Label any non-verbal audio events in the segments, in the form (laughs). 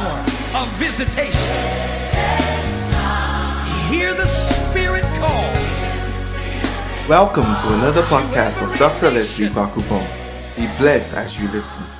power of visitation. Hear the Spirit call. Welcome to another podcast of Dr. Leslie Bakupon. Be blessed as you listen.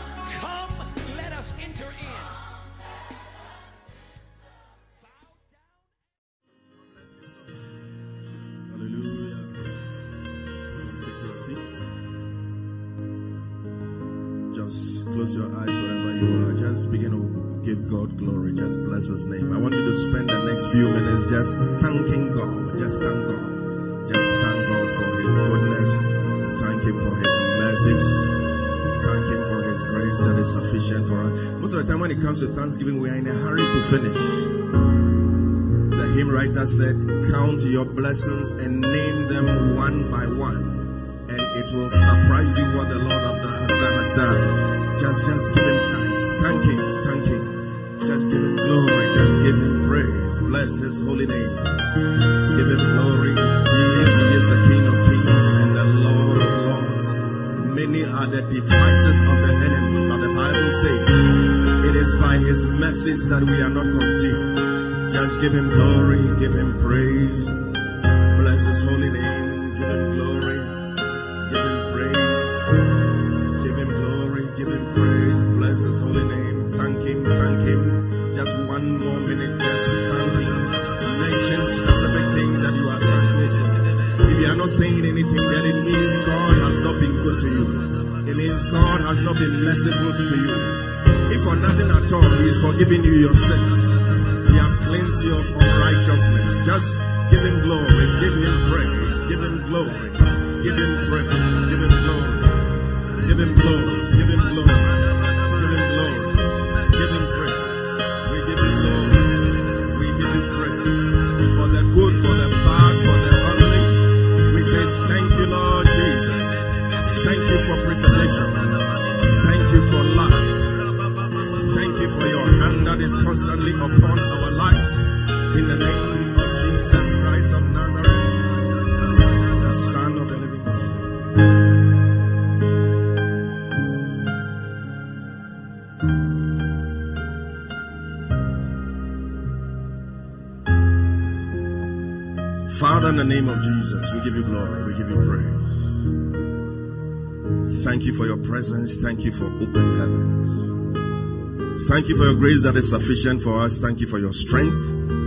presence. Thank you for open heavens. Thank you for your grace that is sufficient for us. Thank you for your strength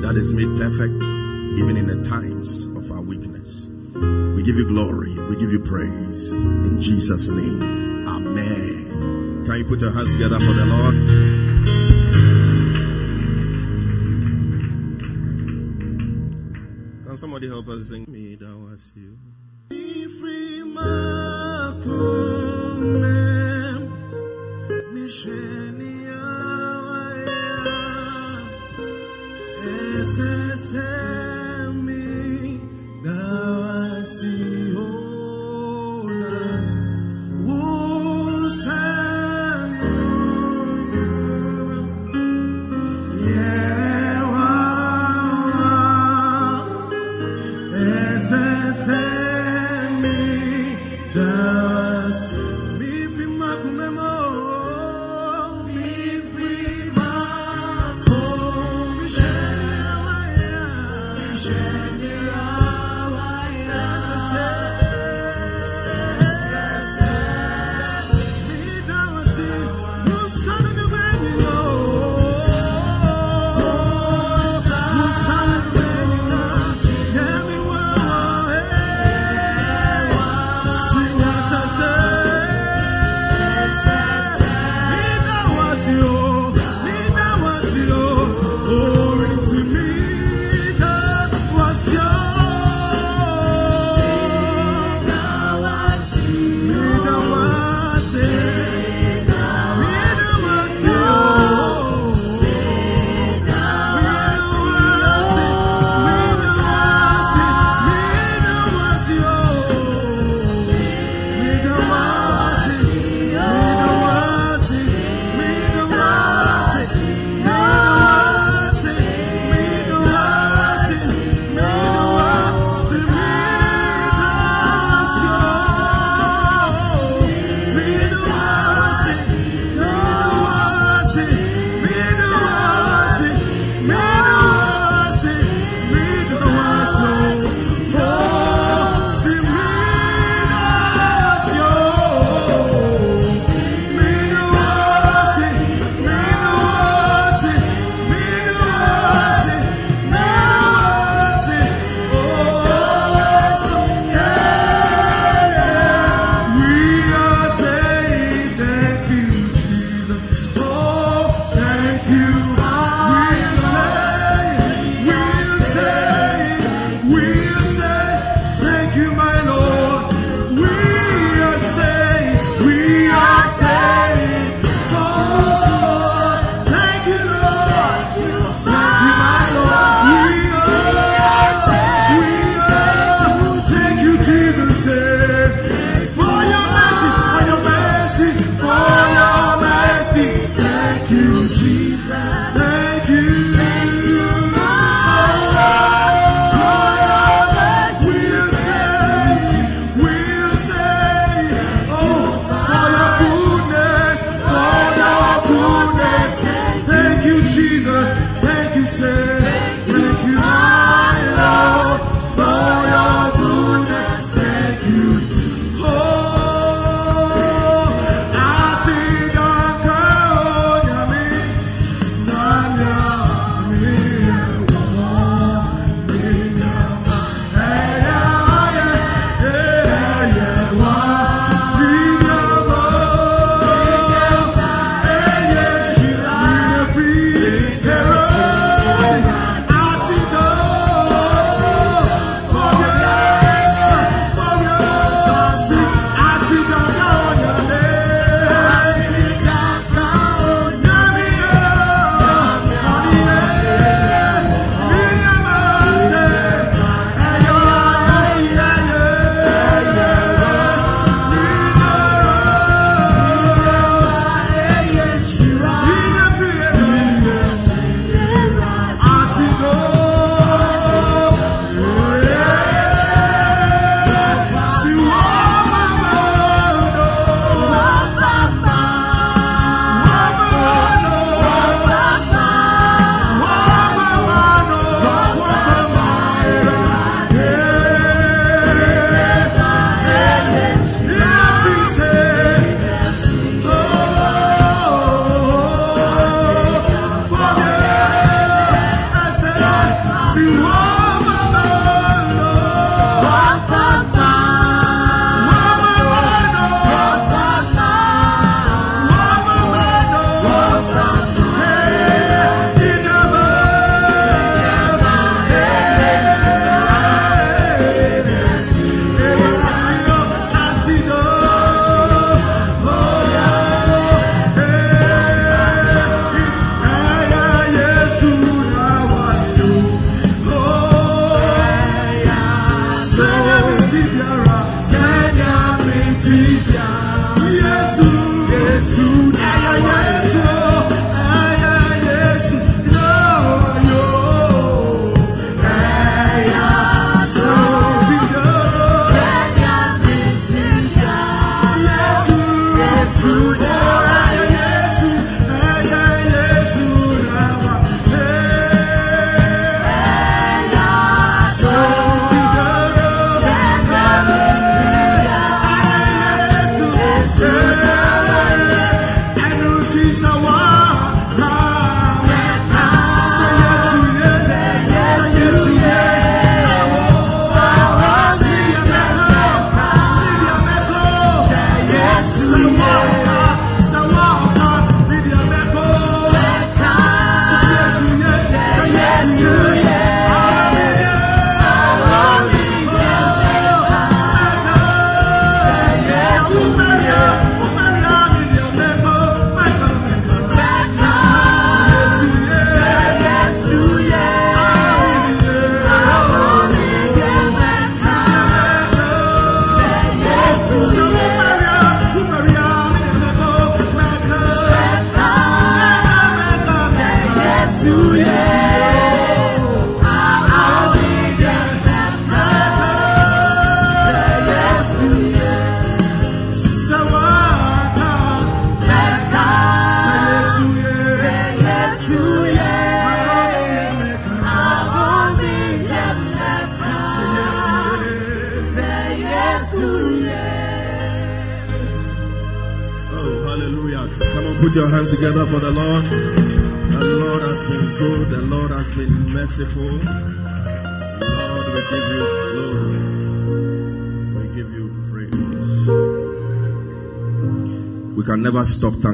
that is made perfect even in the times of our weakness. We give you glory. We give you praise. In Jesus' name. Amen. Can you put your hands together for the Lord? somebody help us sing me that was you Ese es el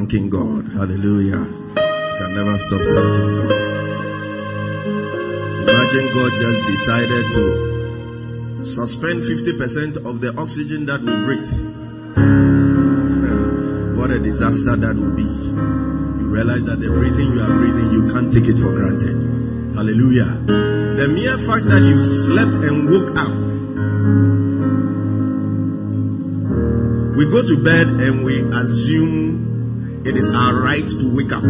thanking God. Hallelujah. We can never stop thanking God. Imagine God just decided to suspend 50% of the oxygen that we breathe. (laughs) What a disaster that will be. You realize that the breathing you are breathing, you can't take it for granted. Hallelujah. The mere fact that you slept and woke up. We go to bed and we assume it is our right to wake up.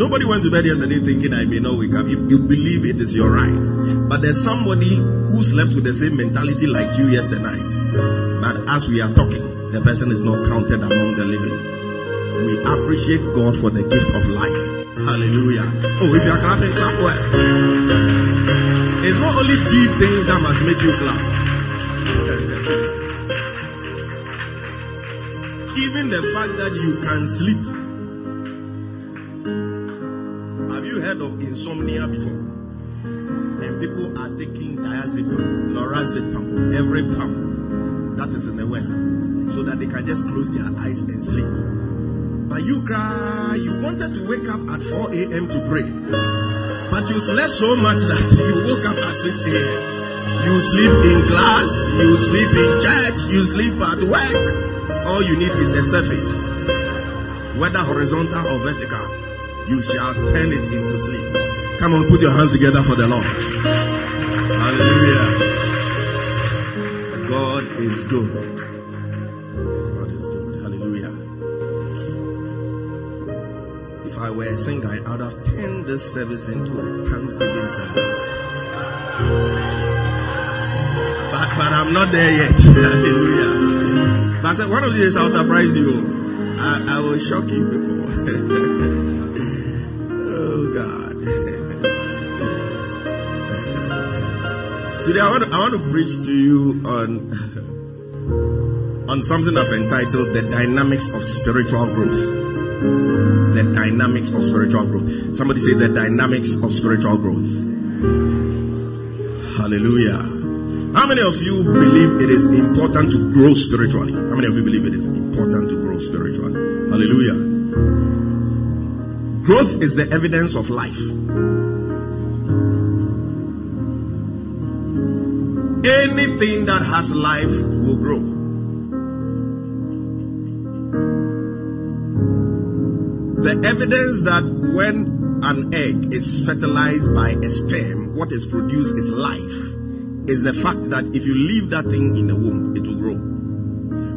Nobody went to bed yesterday thinking I may not wake up. You, you believe it is your right. But there's somebody who slept with the same mentality like you yesterday night. But as we are talking, the person is not counted among the living. We appreciate God for the gift of life. Hallelujah. Oh, if you are clapping, clap well. It's not only deep things that must make you clap. Even the fact that you can sleep. Have you heard of insomnia before? And people are taking diazepam, lorazepam, every pump that is in the world so that they can just close their eyes and sleep. But you cry, you wanted to wake up at 4 a.m. to pray. But you slept so much that (laughs) you woke up at 6 a.m. You sleep in class, you sleep in church, you sleep at work. All you need is a surface. Whether horizontal or vertical, you shall turn it into sleep. Come on, put your hands together for the Lord. Hallelujah. God is good. God is good. Hallelujah. If I were a singer, I would have turned this service into a thanksgiving service. But, but I'm not there yet. (laughs) Hallelujah. I said, one of these days I'll surprise you. I, I will shock you people. oh God. (laughs) Today I want, to, I want to preach to you on on something I've entitled the dynamics of spiritual growth. The dynamics of spiritual growth. Somebody say the dynamics of spiritual growth. Hallelujah. How many of you believe it is important to grow spiritually? How many of you believe it is important to grow spiritually? Hallelujah. Growth is the evidence of life. Anything that has life will grow. The evidence that when an egg is fertilized by a sperm, what is produced is life is the fact that if you leave that thing in the womb, it will grow.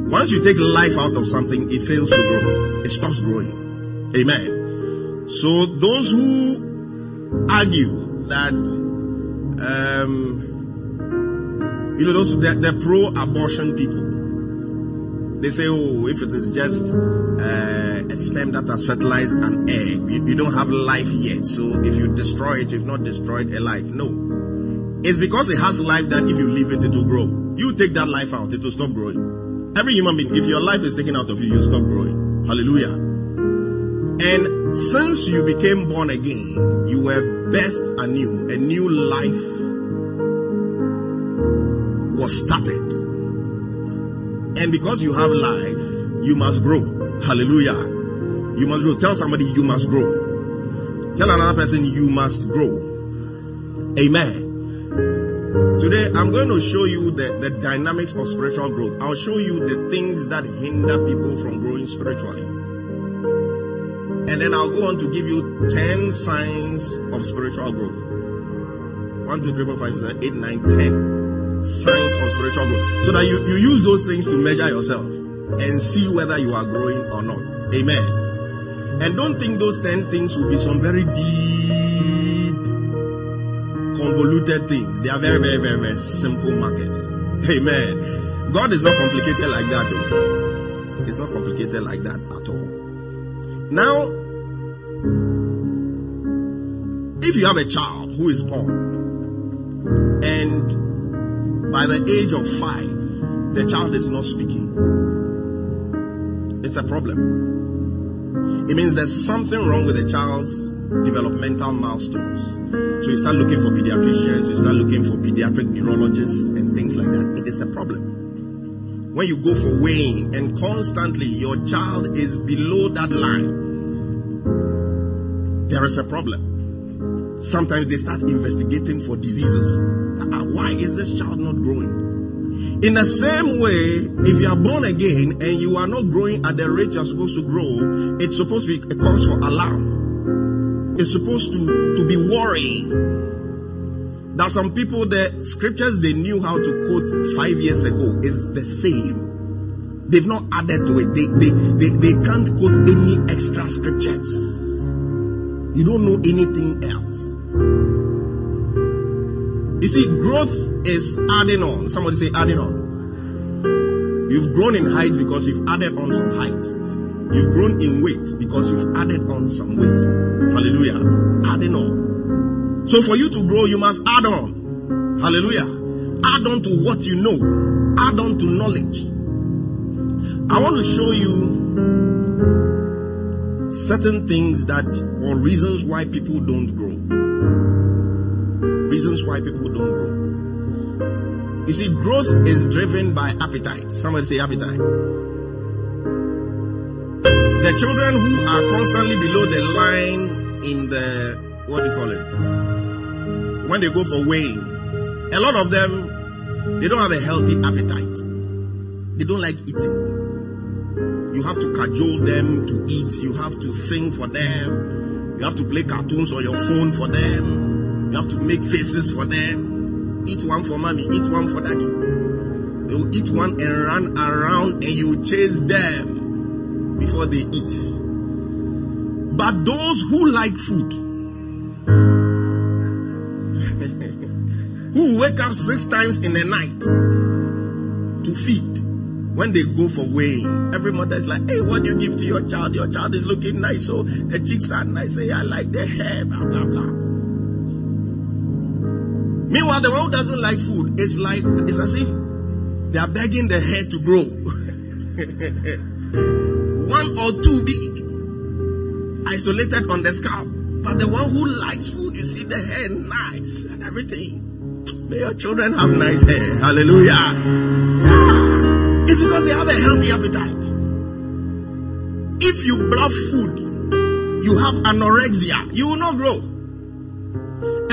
Once you take life out of something, it fails to grow. It stops growing. Amen. So those who argue that, um, you know, those they're, they're pro-abortion people. They say, oh, if it is just uh, a sperm that has fertilized an egg, you, you don't have life yet. So if you destroy it, you've not destroyed a life. No. It's because it has life that if you leave it, it will grow. You take that life out, it will stop growing. Every human being, if your life is taken out of you, you stop growing. Hallelujah. And since you became born again, you were birthed anew, a new life was started. And because you have life, you must grow. Hallelujah. You must grow. Tell somebody you must grow. Tell another person you must grow. Amen. Today, I'm going to show you the, the dynamics of spiritual growth. I'll show you the things that hinder people from growing spiritually. And then I'll go on to give you 10 signs of spiritual growth. 1, 2, 3, 4, 5, 6, 7, 8, 9, 10 signs of spiritual growth. So that you, you use those things to measure yourself and see whether you are growing or not. Amen. And don't think those 10 things will be some very deep, convoluted things. They are very, very, very, very simple markers. (laughs) Amen. God is not complicated like that. Though. It's not complicated like that at all. Now, if you have a child who is born and by the age of five, the child is not speaking, it's a problem. It means there's something wrong with the child's developmental milestones. So you start looking for pediatricians, you start looking for pediatric neurologists and things like that. It is a problem. When you go for weighing and constantly your child is below that line, there is a problem. Sometimes they start investigating for diseases. Ah, why is this child not growing? In the same way, if you are born again and you are not growing at the rate you're supposed to grow, it's supposed to be a cause for alarm. It's supposed to, to be worrying. Are some people, the scriptures they knew how to quote five years ago is the same. They've not added to it. They, they, they, they can't quote any extra scriptures. You don't know anything else. You see, growth is adding on. Somebody say adding on. You've grown in height because you've added on some height. You've grown in weight because you've added on some weight. Hallelujah. Adding on. So for you to grow, you must add on. Hallelujah. Add on to what you know. Add on to knowledge. I want to show you certain things that or reasons why people don't grow reasons why people don't grow. You see, growth is driven by appetite. Somebody say appetite. The children who are constantly below the line in the, what do you call it? When they go for weighing, a lot of them, they don't have a healthy appetite. They don't like eating. You have to cajole them to eat. You have to sing for them. You have to play cartoons on your phone for them. You have to make faces for them. Eat one for mommy, eat one for daddy. They will eat one and run around and you chase them before they eat. But those who like food, (laughs) who wake up six times in the night to feed, when they go for weighing, every mother is like, hey, what do you give to your child? Your child is looking nice, so the cheeks are nice. Say, I like the hair, blah, blah, blah. Meanwhile, the one who doesn't like food, it's like it's as if they are begging the hair to grow. (laughs) one or two be isolated on the scalp. But the one who likes food, you see the hair nice and everything. May your children have nice hair. Hallelujah. It's because they have a healthy appetite. If you bluff food, you have anorexia, you will not grow.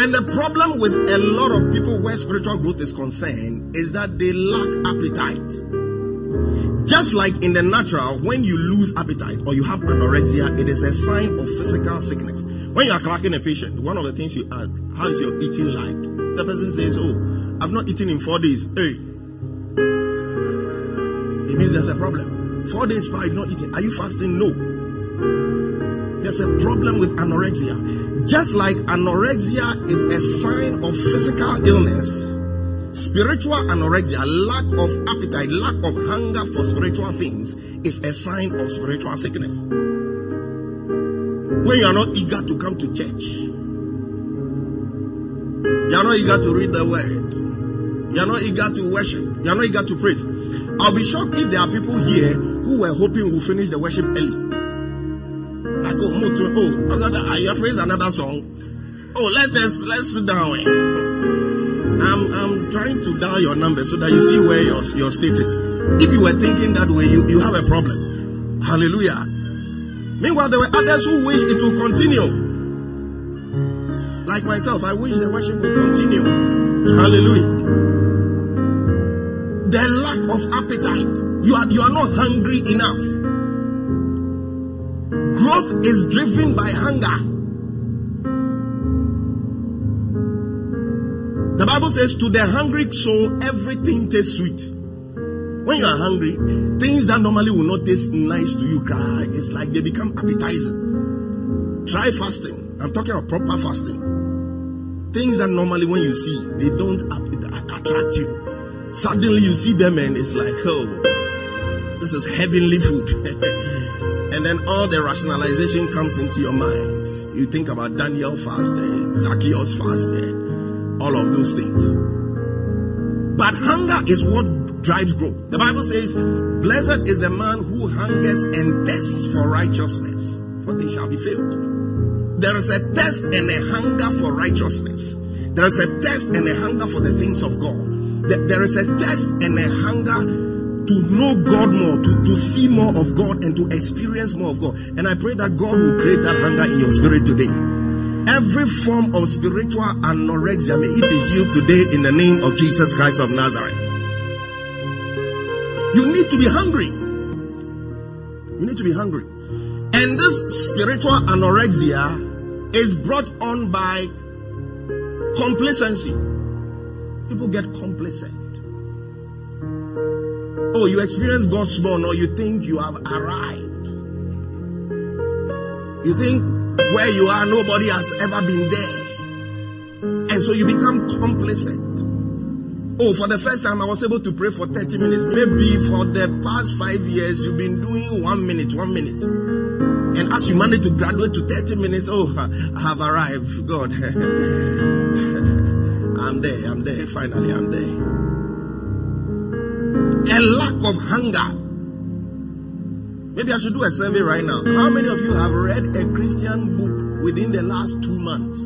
And the problem with a lot of people where spiritual growth is concerned is that they lack appetite. Just like in the natural, when you lose appetite or you have anorexia, it is a sign of physical sickness. When you are clerking a patient, one of the things you ask, how is your eating like? The person says, Oh, I've not eaten in four days. Hey. It means there's a problem. Four days, five, not eating. Are you fasting? No. There's a problem with anorexia. Just like anorexia is a sign of physical illness, spiritual anorexia, lack of appetite, lack of hunger for spiritual things, is a sign of spiritual sickness. When you are not eager to come to church, you are not eager to read the word, you are not eager to worship, you are not eager to preach. I'll be shocked if there are people here who were hoping we'll finish the worship early. Like oh, Mutu, oh, oh, you praise another song. Oh, let us let's sit down. Eh? I'm I'm trying to dial your number so that you see where your your state is. If you were thinking that way, you, you have a problem. Hallelujah. Meanwhile, there were others who wish it will continue. Like myself, I wish the worship will continue. Hallelujah. The lack of appetite. You are you are not hungry enough. Growth is driven by hunger. Bible says, To the hungry soul, everything tastes sweet. When you are hungry, things that normally will not taste nice to you, cry, it's like they become appetizing. Try fasting. I'm talking about proper fasting. Things that normally when you see, they don't attract you. Suddenly you see them and it's like, oh, this is heavenly food. (laughs) and then all the rationalization comes into your mind. You think about Daniel fasted, Zacchaeus fasted, all of those things. But hunger is what drives growth. The Bible says, Blessed is the man who hungers and thirsts for righteousness, for they shall be filled. There is a thirst and a hunger for righteousness. There is a thirst and a hunger for the things of God. There is a thirst and a hunger to know God more, to, to see more of God, and to experience more of God. And I pray that God will create that hunger in your spirit today. Every form of spiritual anorexia may it be healed today in the name of Jesus Christ of Nazareth. You need to be hungry. You need to be hungry. And this spiritual anorexia is brought on by complacency. People get complacent. Oh, you experience God's small, or you think you have arrived. You think where you are, nobody has ever been there. And so you become complacent. Oh, for the first time, I was able to pray for 30 minutes. Maybe for the past five years, you've been doing one minute, one minute. And as you manage to graduate to 30 minutes, oh, (laughs) I have arrived. God. (laughs) I'm there. I'm there. Finally, I'm there. A lack of hunger. Maybe I should do a survey right now. How many of you have read a Christian book within the last two months?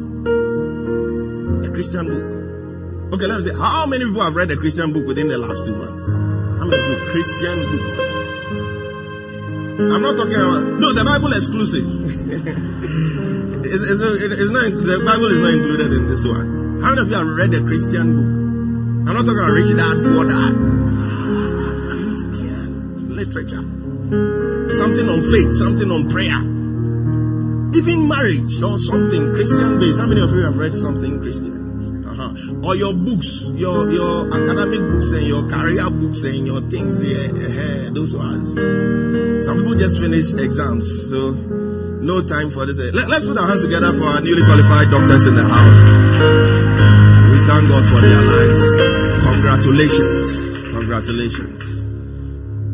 A Christian book. Okay, let me say, how many people have read a Christian book within the last two months? How many people? Christian book. I'm not talking about no the Bible exclusive. (laughs) it's, it's, it's, not the Bible is not included in this one. How many of you have read a Christian book? I'm not talking about rich dad, poor dad. (laughs) Christian literature. Something on faith, something on prayer. Even marriage or something Christian based. How many of you have read something Christian? Uh-huh. Or your books, your your academic books and your career books and your things there, uh, those ones. Some people just finish exams, so no time for this. Let, us put our hands together for our newly qualified doctors in the house. We thank God for their lives. Congratulations. Congratulations.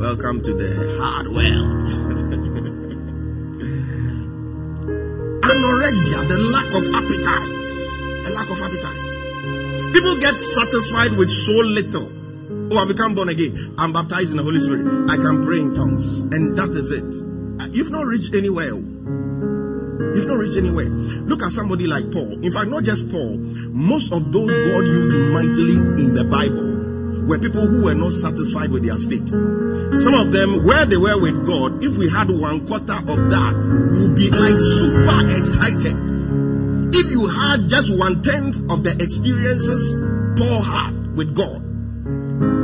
Welcome to the hard world. (laughs) Anorexia, the lack of appetite. The lack of appetite. People get satisfied with so little Oh, I become born again. I'm baptized in the Holy Spirit. I can pray in tongues. And that is it. You've not reached anywhere. You've not reached anywhere. Look at somebody like Paul. In fact, not just Paul. Most of those God used mightily in the Bible were people who were not satisfied with their state. Some of them, where they were with God, if we had one quarter of that, we would be like super excited. If you had just one tenth of the experiences Paul had with God,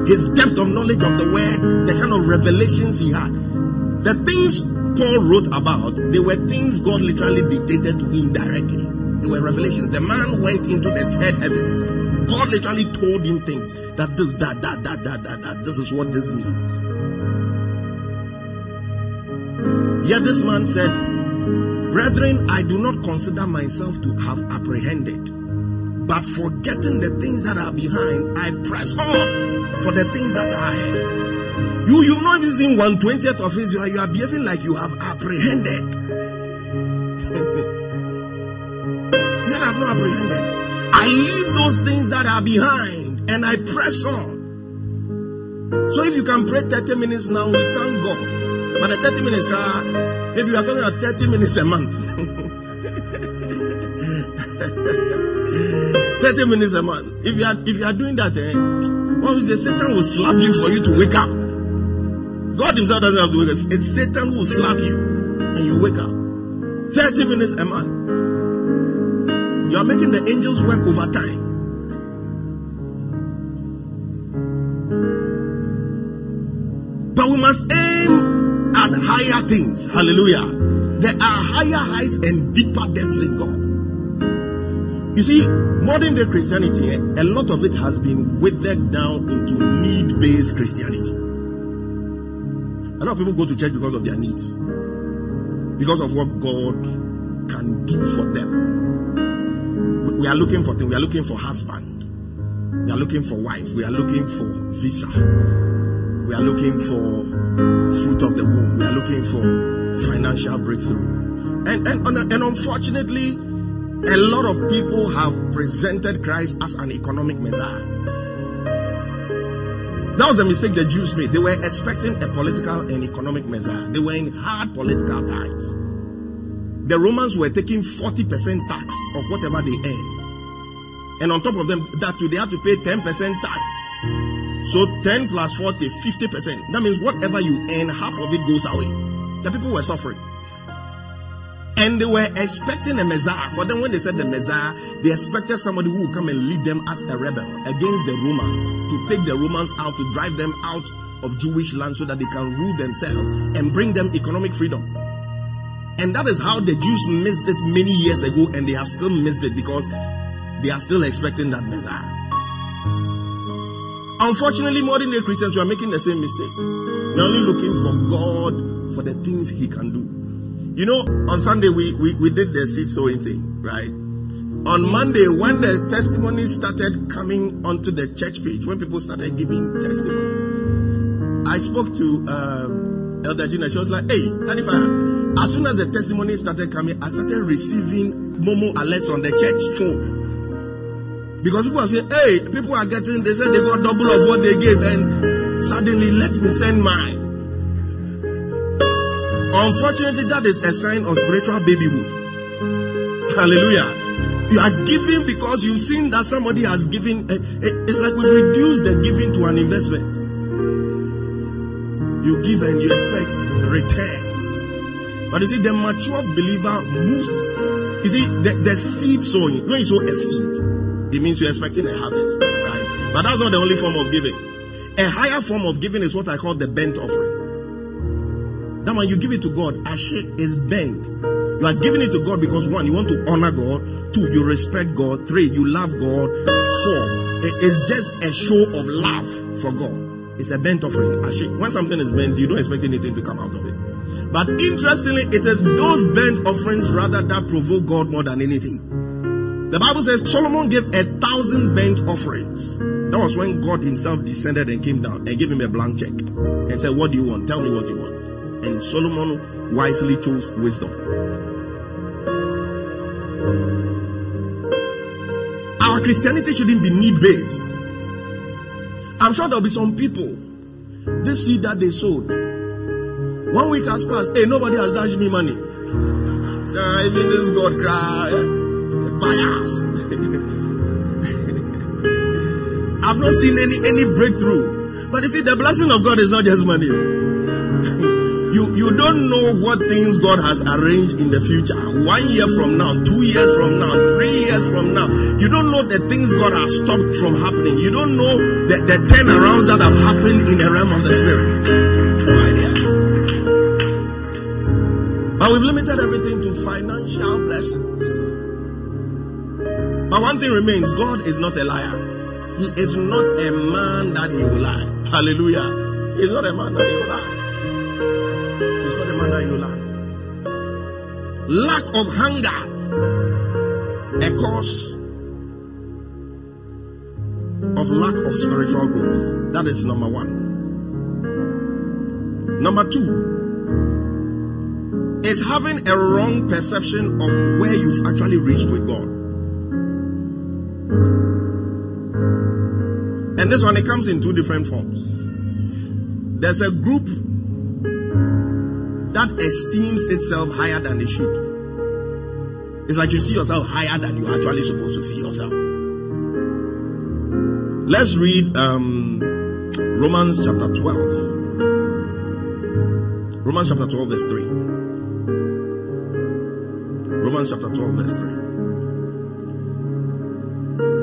his depth of knowledge of the word, the kind of revelations he had. The things Paul wrote about, they were things God literally dictated to him directly. They were revelations. The man went into the third heavens. God literally told him things that this, that, that, that, that, that, that. This is what this means. Yet this man said, Brethren, I do not consider myself to have apprehended. But forgetting the things that are behind, I press on for the things that are ahead. You, you've not even seen one twentieth of Israel. You are behaving like you have apprehended. (laughs) he said, I've not apprehended. I leave those things that are behind and I press on. So if you can pray 30 minutes now, we thank God. But the 30 minutes, Maybe you are talking about 30 minutes a month. (laughs) 30 minutes a month. If you are if you are doing that, eh, what is the Satan will slap you for you to wake up. God Himself doesn't have to wake up. It's Satan who will slap you and you wake up. 30 minutes a month. You are making the angels work overtime. But we must aim at higher things. Hallelujah. There are higher heights and deeper depths in God. You see, modern day Christianity, a lot of it has been withered down into need based Christianity. A lot of people go to church because of their needs, because of what God can do for them. We- are looking for things, we are looking for husband, we are looking for wife, we are looking for visa, we are looking for fruit of the womb, we are looking for financial breakthrough. And, and, and unfortunately, a lot of people have presented Christ as an economic messiah. That was a mistake the Jews made. They were expecting a political and economic messiah. They were in hard political times. The Romans were taking 40% tax of whatever they earned. And on top of them, that too, they had to pay 10% tax. So 10 plus 40, 50%. That means whatever you earn, half of it goes away. The people were suffering. And they were expecting a Messiah. For them, when they said the Messiah, they expected somebody who would come and lead them as a rebel against the Romans, to take the Romans out, to drive them out of Jewish land so that they can rule themselves and bring them economic freedom. And that is how the Jews missed it many years ago, and they have still missed it because they are still expecting that Messiah. Unfortunately, modern day Christians, we are making the same mistake. We are only looking for God for the things He can do. You know, on Sunday we, we, we did the seed sowing thing, right? On Monday, when the testimonies started coming onto the church page, when people started giving testimonies, I spoke to um, Elder Gina. She was like, "Hey, Hanifa, as soon as the testimonies started coming, I started receiving Momo alerts on the church phone because people are saying, "Hey, people are getting." They said they got double of what they gave, and suddenly let me send mine. Unfortunately, that is a sign of spiritual babyhood. Hallelujah. You are giving because you've seen that somebody has given. eh, eh, It's like we've reduced the giving to an investment. You give and you expect returns. But you see, the mature believer moves. You see, the, the seed sowing, when you sow a seed, it means you're expecting a harvest, right? But that's not the only form of giving. A higher form of giving is what I call the burnt offering. That when you give it to God, Ashe is bent. You are giving it to God because one, you want to honor God. Two, you respect God. Three, you love God. Four, it is just a show of love for God. It's a burnt offering. Ashe. When something is bent, you don't expect anything to come out of it. But interestingly, it is those burnt offerings rather that provoke God more than anything. The Bible says Solomon gave a thousand burnt offerings. That was when God Himself descended and came down and gave him a blank check and said, What do you want? Tell me what you want. And Solomon wisely chose wisdom. Our Christianity shouldn't be need based. I'm sure there'll be some people, this seed that they sowed, one week has passed, hey, nobody has dashed me money. So, even this God cry, bias. (laughs) I've not seen any any breakthrough. But you see, the blessing of God is not just money. (laughs) you you don't know what things God has arranged in the future. One year from now, two years from now, three years from now. You don't know the things God has stopped from happening. You don't know the, the turnarounds that have happened in the realm of the spirit. But we've limited everything to financial blessings. But one thing remains God is not a liar. He is not a man that he will lie. Hallelujah. He's not a man that he will lie. He's not a man that he will lie. Lack of hunger, a cause of lack of spiritual growth. That is number one. Number two is having a wrong perception of where you've actually reached with God. And this one, it comes in two different forms. There's a group that esteems itself higher than it should. It's like you see yourself higher than you're actually supposed to see yourself. Let's read um, Romans chapter 12. Romans chapter 12, verse 3. Romans chapter 12, verse 3.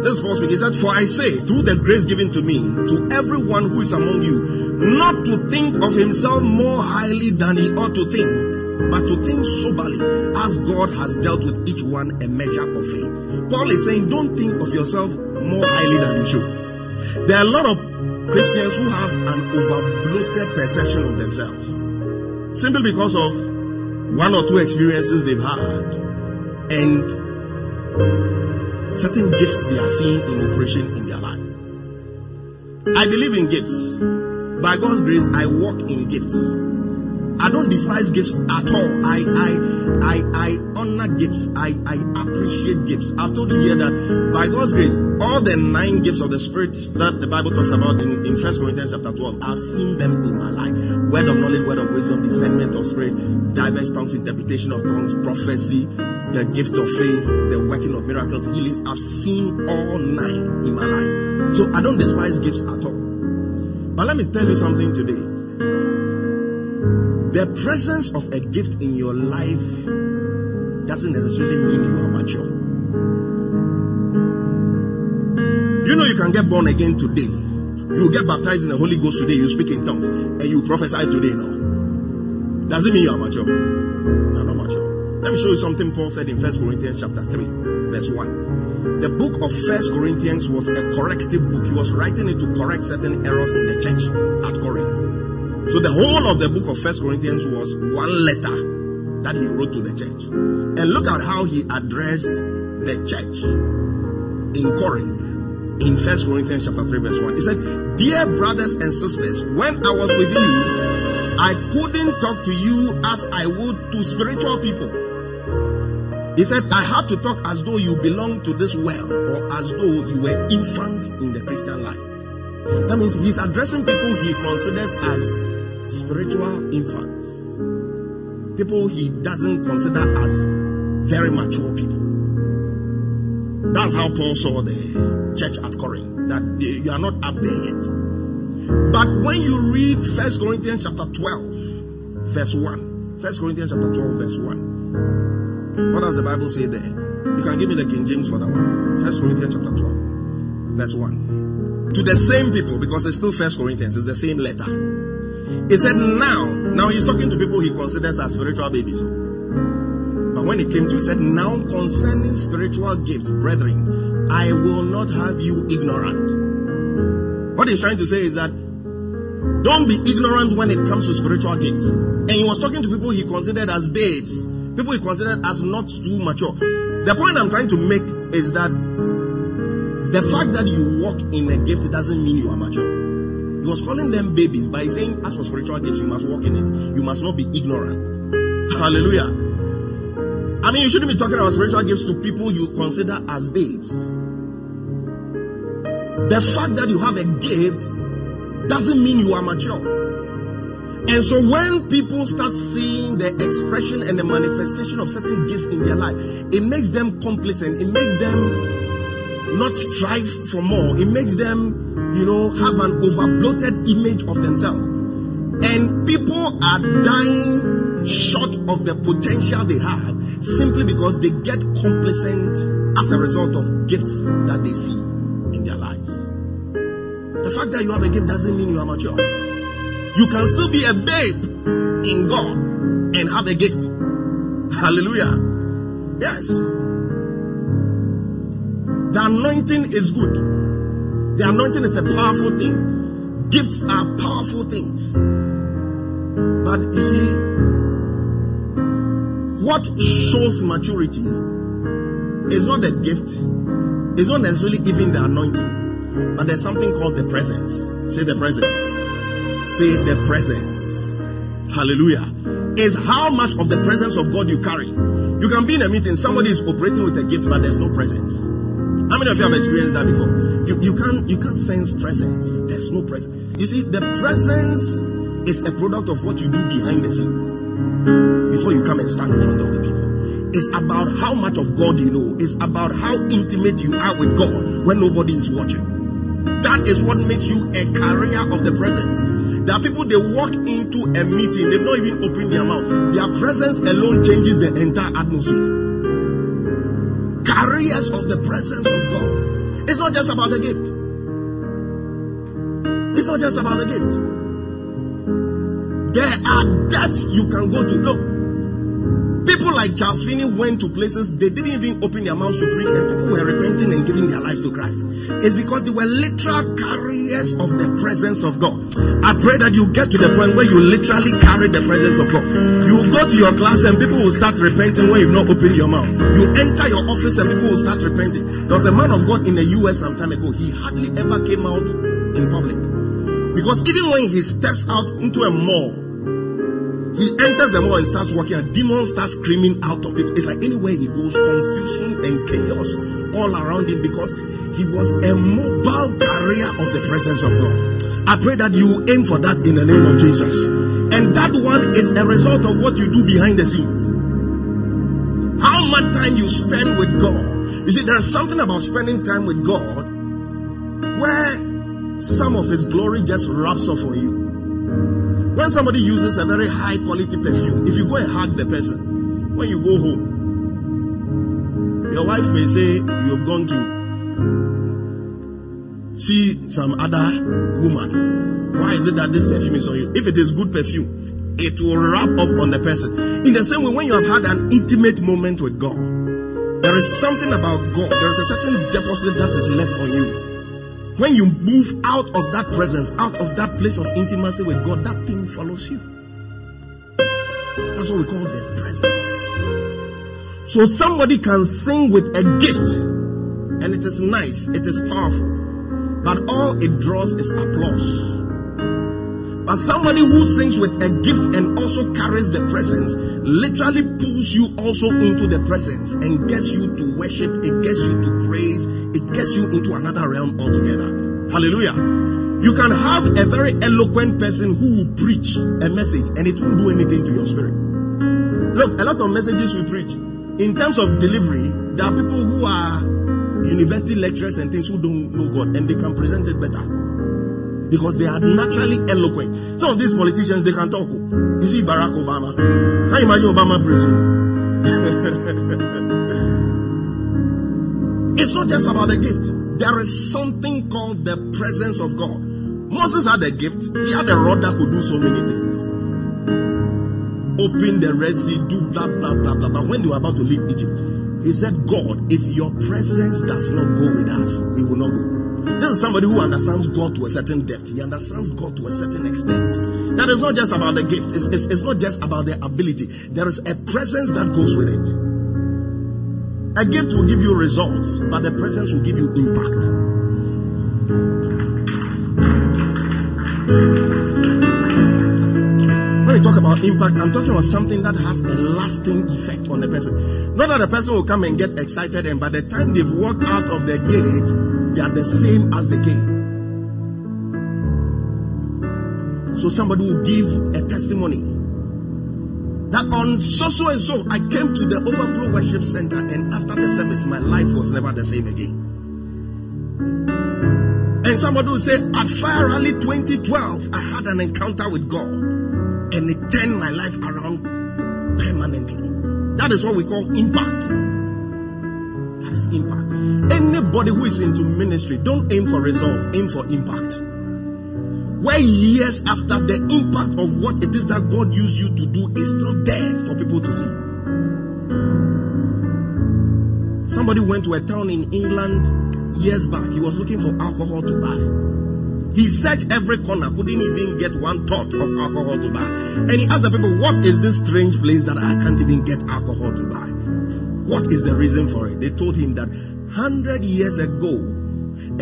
This Paul speaking. He said, For I say, through the grace given to me, to everyone who is among you, not to think of himself more highly than he ought to think, but to think soberly, as God has dealt with each one a measure of faith. Paul is saying, Don't think of yourself more highly than you should. There are a lot of Christians who have an overbloated perception of themselves simply because of one or two experiences they've had and certain gifts they are seeing in operation in their life. I believe in gifts. By God's grace, I walk in gifts. I don't despise gifts at all. I I I, I honor gifts. I, I appreciate gifts. I've told you here that by God's grace, all the nine gifts of the Spirit that the Bible talks about in, in 1 Corinthians chapter 12, I've seen them in my life. Word of knowledge, word of wisdom, discernment of spirit, diverse tongues, interpretation of tongues, prophecy, the gift of faith, the working of miracles, healing. I've seen all nine in my life. So I don't despise gifts at all. But let me tell you something today. The presence of a gift in your life doesn't necessarily mean you are mature. You know, you can get born again today. You get baptized in the Holy Ghost today. You speak in tongues and you prophesy today. No, doesn't mean you are mature? Let me show you something Paul said in First Corinthians chapter three, verse one. The book of First Corinthians was a corrective book. He was writing it to correct certain errors in the church at Corinth. So the whole of the book of First Corinthians was one letter that he wrote to the church. And look at how he addressed the church in Corinth in First Corinthians chapter 3, verse 1. He said, Dear brothers and sisters, when I was with you, I couldn't talk to you as I would to spiritual people. He said, I had to talk as though you belong to this world or as though you were infants in the Christian life. That means he's addressing people he considers as spiritual infants, people he doesn't consider as very mature people. That's how Paul saw the church at Corinth, that they, you are not up there yet. But when you read First Corinthians chapter 12, verse 1, First Corinthians chapter 12, verse 1, what does the Bible say there? You can give me the King James for that one. First Corinthians chapter 12, verse 1. To the same people, because it's still First Corinthians, it's the same letter. He said, Now, now he's talking to people he considers as spiritual babies. But when he came to, he said, Now concerning spiritual gifts, brethren, I will not have you ignorant. What he's trying to say is that don't be ignorant when it comes to spiritual gifts. And he was talking to people he considered as babes, people he considered as not too mature. The point I'm trying to make is that the fact that you walk in a gift doesn't mean you are mature. He was calling them babies by saying, as for spiritual gifts, you must walk in it. You must not be ignorant. (laughs) Hallelujah. I mean, you shouldn't be talking about spiritual gifts to people you consider as babes. The fact that you have a gift doesn't mean you are mature. And so when people start seeing the expression and the manifestation of certain gifts in their life, it makes them complacent. It makes them not strive for more. It makes them, you know, have an overbloated image of themselves. And people are dying short of the potential they have simply because they get complacent as a result of gifts that they see in their lives. The fact that you have a gift doesn't mean you are mature. You can still be a babe in God and have a gift. Hallelujah. Yes. The anointing is good. The anointing is a powerful thing. Gifts are powerful things. But you see, what shows maturity is not the gift, it's not necessarily even the anointing, but there's something called the presence. Say the presence say the presence. Hallelujah. Is how much of the presence of God you carry. You can be in a meeting, somebody is operating with a gift, but there's no presence. How many of you have experienced that before? You, you can't you can't sense presence. There's no presence. You see, the presence is a product of what you do behind the scenes. before you come and stand in front of the people. It's about how much of God you know. It's about how intimate you are with God when nobody is watching. That is what makes you a carrier of the presence. There are people they walk into a meeting, they've not even opened their mouth. Their presence alone changes the entire atmosphere. Carriers of the presence of God. It's not just about the gift. It's not just about the gift. There are depths you can go to. Look, like Charles Finney went to places they didn't even open their mouths to preach, and people were repenting and giving their lives to Christ. It's because they were literal carriers of the presence of God. I pray that you get to the point where you literally carry the presence of God. You go to your class and people will start repenting when you've not opened your mouth. You enter your office and people will start repenting. There was a man of God in the US some time ago. He hardly ever came out in public. Because even when he steps out into a mall, he enters the mall and starts walking, and demons start screaming out of it. It's like anywhere he goes, confusion and chaos all around him because he was a mobile carrier of the presence of God. I pray that you aim for that in the name of Jesus. And that one is a result of what you do behind the scenes. How much time you spend with God. You see, there's something about spending time with God where some of His glory just rubs off on you. When somebody uses a very high quality perfume, if you go and hug the person, when you go home, your wife may say you've gone to see some other woman. Why is it that this perfume is on you? If it is good perfume, it will rub off on the person. In the same way, when you have had an intimate moment with God, there is something about God, there is a certain deposit that is left on you. When you move out of that presence, out of that place of intimacy with God, that thing follows you. That's what we call the presence. So somebody can sing with a gift, and it is nice, it is powerful, but all it draws is applause. But somebody who sings with a gift and also carries the presence literally pulls you also into the presence and gets you to worship, it gets you to praise, it gets you into another realm altogether. Hallelujah. You can have a very eloquent person who will preach a message and it won't do anything to your spirit. Look, a lot of messages we preach, in terms of delivery, there are people who are university lecturers and things who don't know God and they can present it better because they are naturally eloquent. Some of these politicians they can talk. You see Barack Obama. You imagine Obama preaching? (laughs) it's not just about the gift. There is something called the presence of God. Moses had a gift. He had a rod that could do so many things. Open the Red Sea, do blah blah blah blah. But when they were about to leave Egypt, he said, God, if your presence does not go with us, we will not go. This is somebody who understands God to a certain depth. He understands God to a certain extent. That is not just about the gift. It's, it's, it's not just about the ability. There is a presence that goes with it. A gift will give you results, but the presence will give you impact. When we talk about impact, I'm talking about something that has a lasting effect on the person. Not that the person will come and get excited, and by the time they've walked out of the gate, they are the same as the king. So somebody will give a testimony that on so so and so I came to the overflow worship center and after the service my life was never the same again. And somebody will say at Fire Rally 2012 I had an encounter with God and it turned my life around permanently. That is what we call impact. That is impact. Anybody who is into ministry, don't aim for results, aim for impact. Where years after the impact of what it is that God used you to do is still there for people to see. Somebody went to a town in England years back. He was looking for alcohol to buy. He searched every corner, couldn't even get one thought of alcohol to buy. And he asked the people, What is this strange place that I can't even get alcohol to buy? What is the reason for it? They told him that 100 years ago,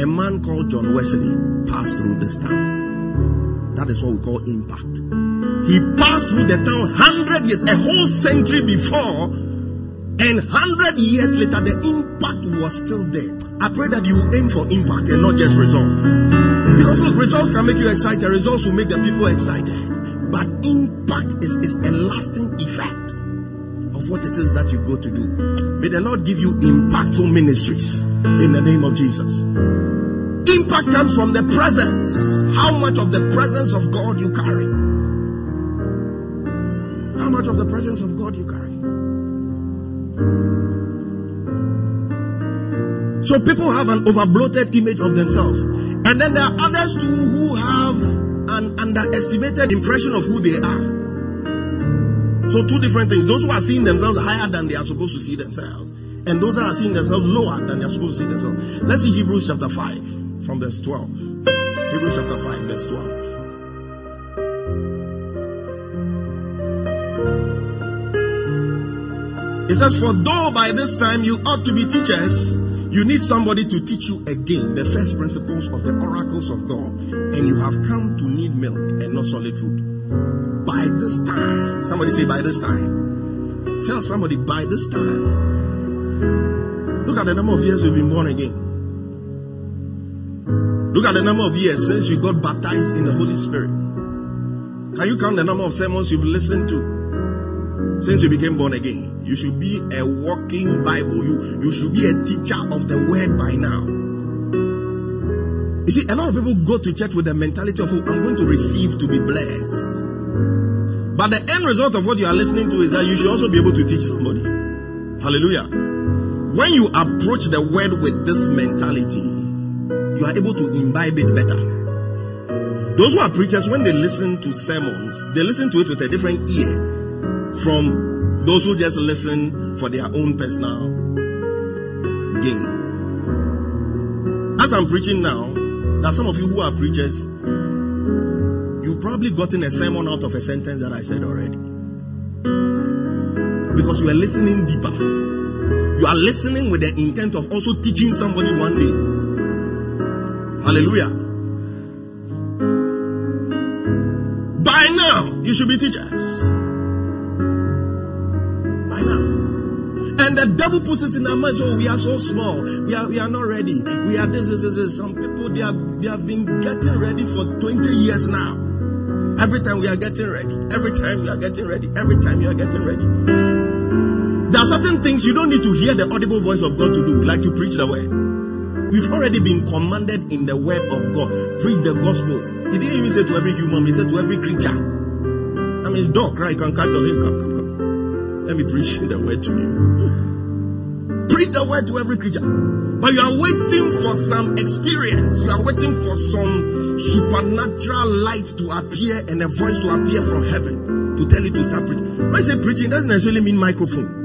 a man called John Wesley passed through this town. That is what we call impact. He passed through the town 100 years, a whole century before, and 100 years later, the impact was still there. I pray that you aim for impact and not just results. Because look, results can make you excited, results will make the people excited. But impact is, is a lasting effect what it is that you go to do. May the Lord give you impactful ministries in the name of Jesus. Impact comes from the presence. How much of the presence of God you carry? How much of the presence of God you carry? So people have an overbloated image of themselves. And then there are others too who have an underestimated impression of who they are. So two different things. Those who are seeing themselves higher than they are supposed to see themselves. And those that are seeing themselves lower than they are supposed to see themselves. Let's see Hebrews chapter 5 from verse 12. Hebrews chapter 5 verse 12. It says, For though by this time you ought to be teachers, you need somebody to teach you again the first principles of the oracles of God, and you have come to need milk and not solid food. By this time, somebody say, By this time. Tell somebody, By this time. Look at the number of years you've been born again. Look at the number of years since you got baptized in the Holy Spirit. Can you count the number of sermons you've listened to? since you became born again. You should be a walking Bible. You, you should be a teacher of the word by now. You see, a lot of people go to church with the mentality of, oh, I'm going to receive to be blessed. But the end result of what you are listening to is that you should also be able to teach somebody. Hallelujah. When you approach the word with this mentality, you are able to imbibe it better. Those who are preachers, when they listen to sermons, they listen to it with a different ear from those who just listen for their own personal gain. As I'm preaching now, there are some of you who are preachers, you've probably gotten a sermon out of a sentence that I said already. Because you are listening deeper. You are listening with the intent of also teaching somebody one day. Hallelujah. By now, you should be teachers. By now. And the devil puts it in our minds, oh, we are so small. We are, we are not ready. We are this, this, this. Some people, they have, they have been getting ready for 20 years now. Every time we are getting ready. Every time we are getting ready. Every time you are getting ready. There are certain things you don't need to hear the audible voice of God to do, like to preach the word. We've already been commanded in the word of God. Preach the gospel. He didn't even say to every human, he said to every creature. I mean, dog, right? You can cut. Come, come, come. Let me preach (laughs) the word to you. Preach the word to every creature. But you are waiting for some experience. You are waiting for some supernatural light to appear and a voice to appear from heaven to tell you to start preaching. When I say preaching, doesn't necessarily mean microphone.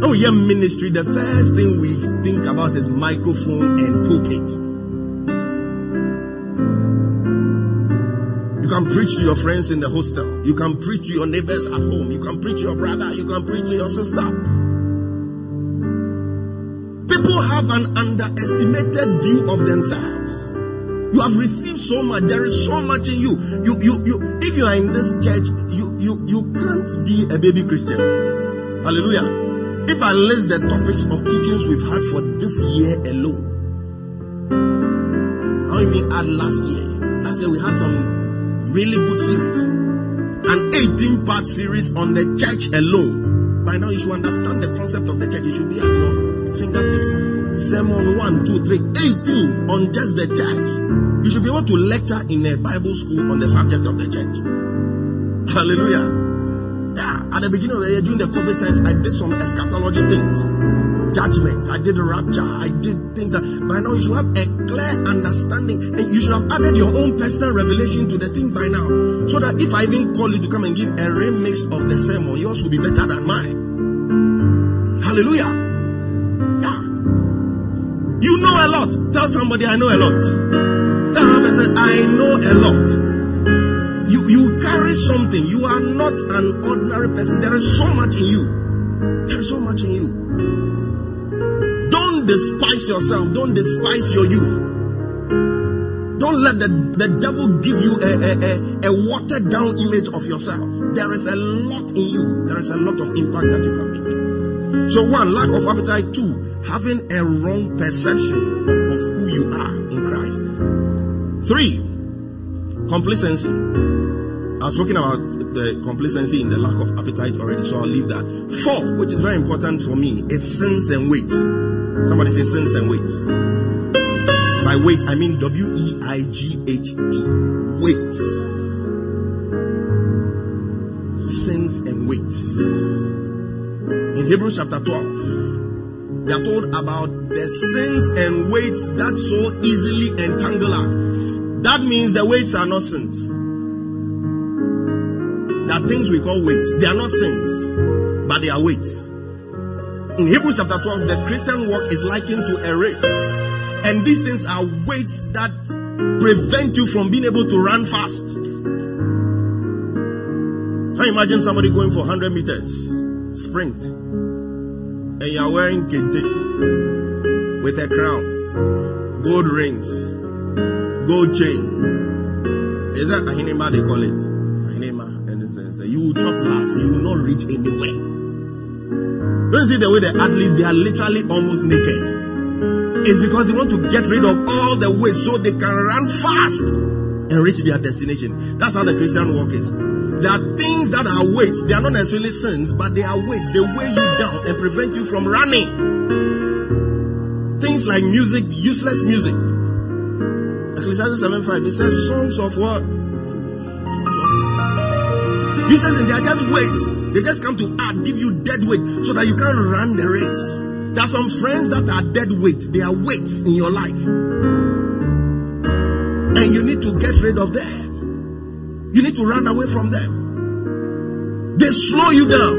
When we hear ministry, the first thing we think about is microphone and pulpit. You can preach to your friends in the hostel. You can preach to your neighbors at home. You can preach to your brother. You can preach to your sister. Have an underestimated view of themselves. You have received so much. There is so much in you. You, you, you. If you are in this church, you, you, you can't be a baby Christian. Hallelujah. If I list the topics of teachings we've had for this year alone, don't even add last year. Last year we had some really good series. An 18 part series on the church alone. By now, you should understand the concept of the church. You should be at your fingertips. Sermon 1, 2, 3, 18 on just the church. You should be able to lecture in a Bible school on the subject of the church. Hallelujah. Yeah, at the beginning of the year, during the COVID times, I did some eschatology things judgment. I did a rapture. I did things that by now you should have a clear understanding and you should have added your own personal revelation to the thing by now. So that if I even call you to come and give a remix of the sermon, yours will be better than mine. Hallelujah. Lot. Tell somebody I know a lot. Tell a person I know a lot. You, you carry something. You are not an ordinary person. There is so much in you. There is so much in you. Don't despise yourself. Don't despise your youth. Don't let the, the devil give you a, a, a, a watered down image of yourself. There is a lot in you. There is a lot of impact that you can make. So one, lack of appetite. Two, having a wrong perception of, of who you are in Christ. Three, Complacency. I was talking about the complacency in the lack of appetite already, so I'll leave that. Four, which is very important for me, is sins and weights. Somebody say sins and weights. By weight, I mean W E I G H T. Weights. Hebrews chapter 12, we are told about the sins and weights that so easily entangle us. That means the weights are not sins. There are things we call weights. They are not sins, but they are weights. In Hebrews chapter 12, the Christian walk is likened to a race. And these things are weights that prevent you from being able to run fast. Can you imagine somebody going for 100 meters, sprint, and you are wearing kente with a crown, gold rings, gold chain. Is that Ahinema they call it? Ahinema. And it says, you will chop last, you will not reach anywhere. Don't see the way the athletes, they are literally almost naked. It's because they want to get rid of all the weight so they can run fast and reach their destination. That's how the Christian walk is. There are things that are weights. They are not necessarily sins, but they are weights. They weigh you down and prevent you from running. Things like music, useless music. Ecclesiastes 7 5, it says songs of what? Useless, and they are just weights. They just come to add, give you dead weight so that you can't run the race. There are some friends that are dead weight. They are weights in your life. And you need to get rid of them. You need to run away from them. They slow you down.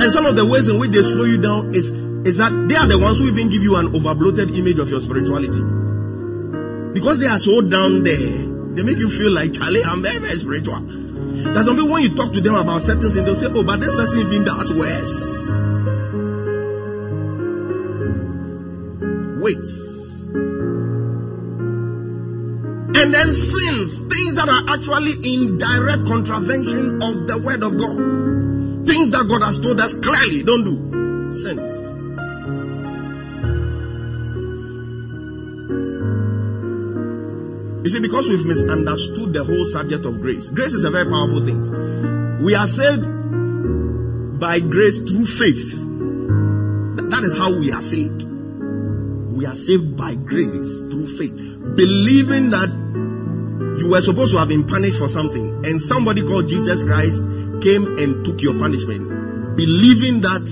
And some of the ways in which they slow you down is, is that they are the ones who even give you an overbloated image of your spirituality. Because they are so down there, they make you feel like, Charlie, I'm very, very spiritual. Some people when you talk to them about certain things, they'll say, Oh, but this person even does worse. Weights. And then sins, things that are actually in direct contravention of the word of God. Things that God has told us clearly, don't do. Sins. You see, because we've misunderstood the whole subject of grace. Grace is a very powerful thing. We are saved by grace through faith. That is how we are saved. We are saved by grace through faith. Believing that you were supposed to have been punished for something, and somebody called Jesus Christ came and took your punishment. Believing that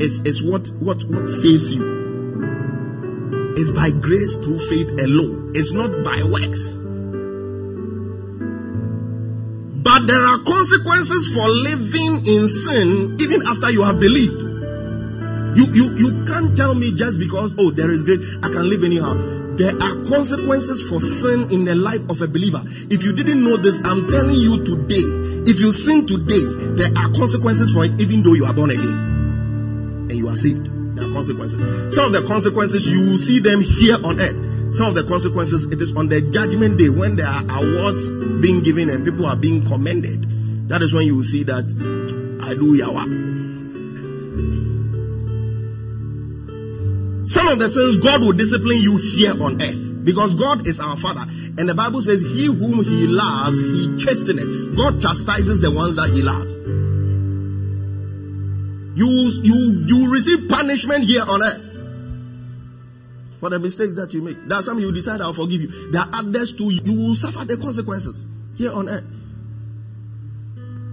is, is what, what, what saves you. It's by grace through faith alone. It's not by works. But there are consequences for living in sin even after you have believed. You, you, you can't tell me just because, oh, there is grace, I can live anyhow. There are consequences for sin in the life of a believer. If you didn't know this, I'm telling you today. If you sin today, there are consequences for it, even though you are born again and you are saved. There are consequences. Some of the consequences you will see them here on earth. Some of the consequences it is on the judgment day when there are awards being given and people are being commended. That is when you will see that I do yawa. Some of the sins God will discipline you here on earth because God is our Father, and the Bible says, "He whom He loves, He chasteneth." God chastises the ones that He loves. You you you receive punishment here on earth for the mistakes that you make. There are some you decide I'll forgive you. There are others too you will suffer the consequences here on earth.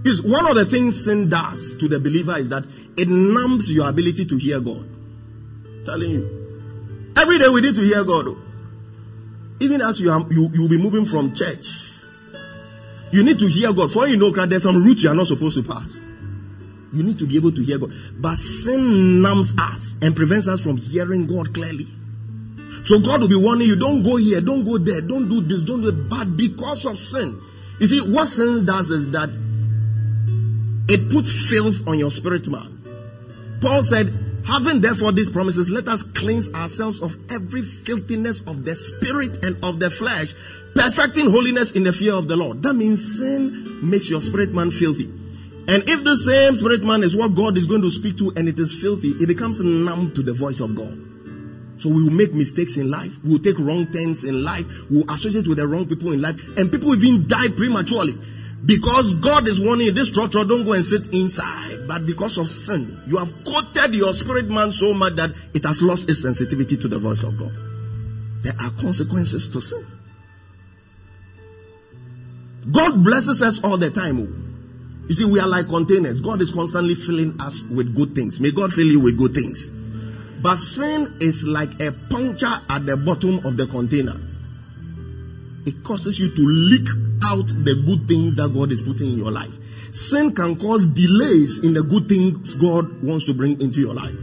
Is one of the things sin does to the believer is that it numbs your ability to hear God telling you. Every day we need to hear God. oh. Even as you are, you you'll be moving from church, you need to hear God. For you know, God, there's some route you are not supposed to pass. You need to be able to hear God. But sin numbs us and prevents us from hearing God clearly. So God will be warning you, don't go here, don't go there, don't do this, don't do it. But because of sin, you see, what sin does is that it puts filth on your spirit man. Paul said, Having therefore these promises, let us cleanse ourselves of every filthiness of the spirit and of the flesh, perfecting holiness in the fear of the Lord. That means sin makes your spirit man filthy. And if the same spirit man is what God is going to speak to and it is filthy, it becomes numb to the voice of God. So we will make mistakes in life. We will take wrong turns in life. We will associate with the wrong people in life. And people even die prematurely. Because God is warning this structure, don't go and sit inside. But because of sin, you have coated your spirit man so much that it has lost its sensitivity to the voice of God. There are consequences to sin. God blesses us all the time. You see, we are like containers. God is constantly filling us with good things. May God fill you with good things. But sin is like a puncture at the bottom of the container. It causes you to leak out the good things that God is putting in your life. Sin can cause delays in the good things God wants to bring into your life.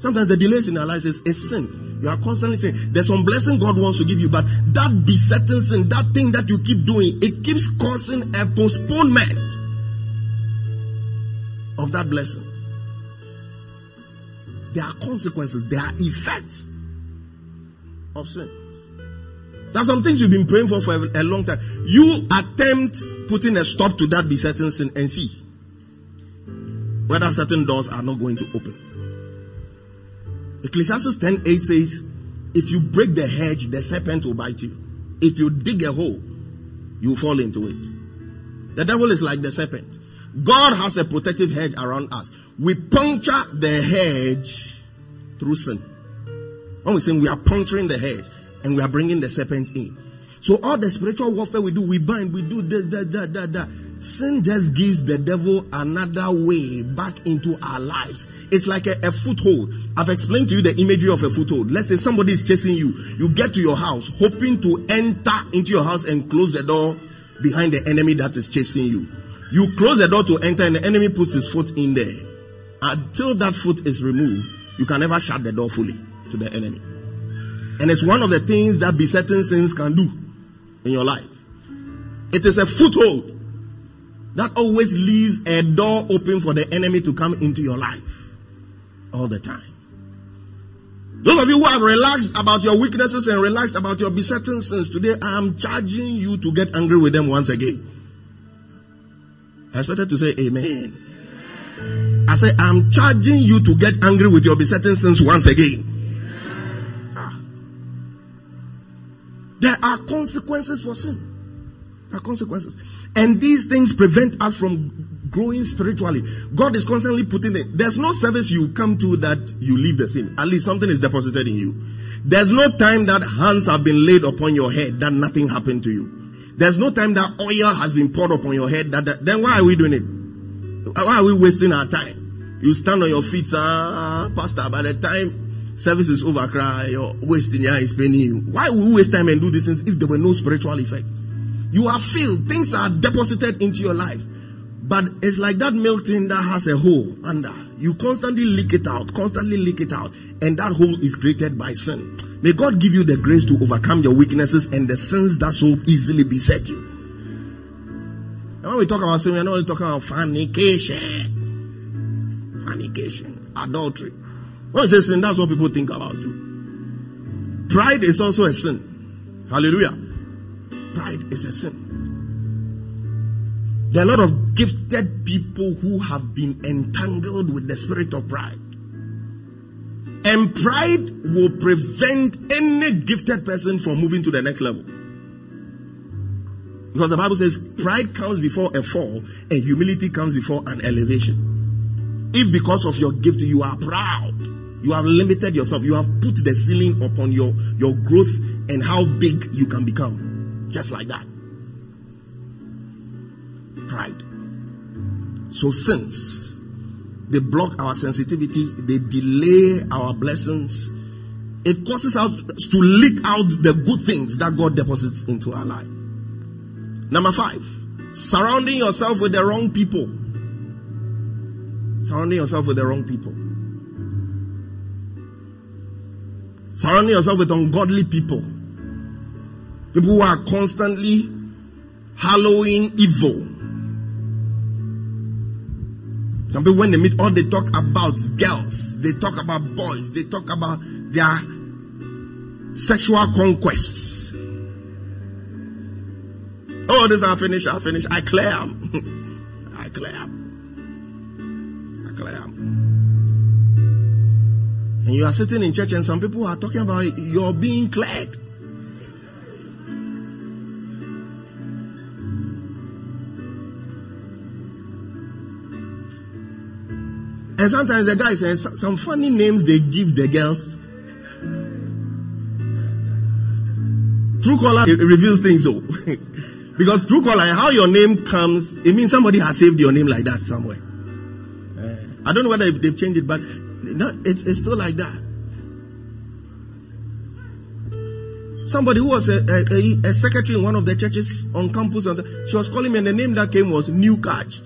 Sometimes the delays in our lives is, is sin. You are constantly saying there's some blessing God wants to give you, but that besetting sin, that thing that you keep doing, it keeps causing a postponement of that blessing. There are consequences, there are effects of sin. There are some things you've been praying for for a, long time. You attempt putting a stop to that besetting sin and see whether certain doors are not going to open. Ecclesiastes 10 8 says, If you break the hedge, the serpent will bite you. If you dig a hole, you fall into it. The devil is like the serpent. God has a protective hedge around us. We puncture the hedge through sin. When we say we are puncturing the hedge and we are bringing the serpent in. So all the spiritual warfare we do, we bind, we do this, that, that, that, that. Sin just gives the devil another way back into our lives. It's like a, a foothold. I've explained to you the imagery of a foothold. Let's say somebody is chasing you. You get to your house, hoping to enter into your house and close the door behind the enemy that is chasing you. You close the door to enter and the enemy puts his foot in there. Until that foot is removed, you can never shut the door fully to the enemy. And it's one of the things that besetting sins can do in your life. It is a foothold that always leaves a door open for the enemy to come into your life all the time. Those of you who have relaxed about your weaknesses and relaxed about your besetting sins today, I am charging you to get angry with them once again. I started to say amen. I say, I'm charging you to get angry with your besetting sins once again. There are consequences for sin. There are consequences. And these things prevent us from growing spiritually. God is constantly putting it. There's no service you come to that you leave the same. At least something is deposited in you. There's no time that hands have been laid upon your head that nothing happened to you. There's no time that oil has been poured upon your head that, that then why are we doing it? Why are we wasting our time? You stand on your feet, sir, pastor, by the time service is over, cry, you're wasting your is paining you. Why would we waste time and do these things if there were no spiritual effect? You are filled, things are deposited into your life. But it's like that milk tin that has a hole under. You constantly leak it out, constantly leak it out. And that hole is created by sin. May God give you the grace to overcome your weaknesses and the sins that so easily beset you. And when we talk about sin, we're not only talking about fornication. Fornication, adultery. When we say sin, that's what people think about too. Pride is also a sin. Hallelujah. Pride is a sin. There are a lot of gifted people who have been entangled with the spirit of pride. And pride will prevent any gifted person from moving to the next level. Because the Bible says pride comes before a fall and humility comes before an elevation. If because of your gift you are proud, you have limited yourself, you have put the ceiling upon your, your growth and how big you can become. Just like that. Pride. So sins, they block our sensitivity, they delay our blessings. It causes us to leak out the good things that God deposits into our life. Number five, surrounding yourself with the wrong people. Surrounding yourself with the wrong people. Surrounding yourself with ungodly people. People who are constantly hallowing evil. Some people, when they meet, all they talk about girls, they talk about boys, they talk about their sexual conquests. Oh, this I finish, I finish. I clear. (laughs) I clear. And you are sitting in church and some people are talking about you're being cleared. And sometimes the guys says some funny names they give the girls. Truecaller reveals things so. (laughs) because Truecaller, how your name comes, it means somebody has saved your name like that somewhere. Uh, I don't know whether they've changed it, but no, it's, it's still like that. Somebody who was a, a, a, secretary in one of the churches on campus, and she was calling me, and the name that came was New Catch.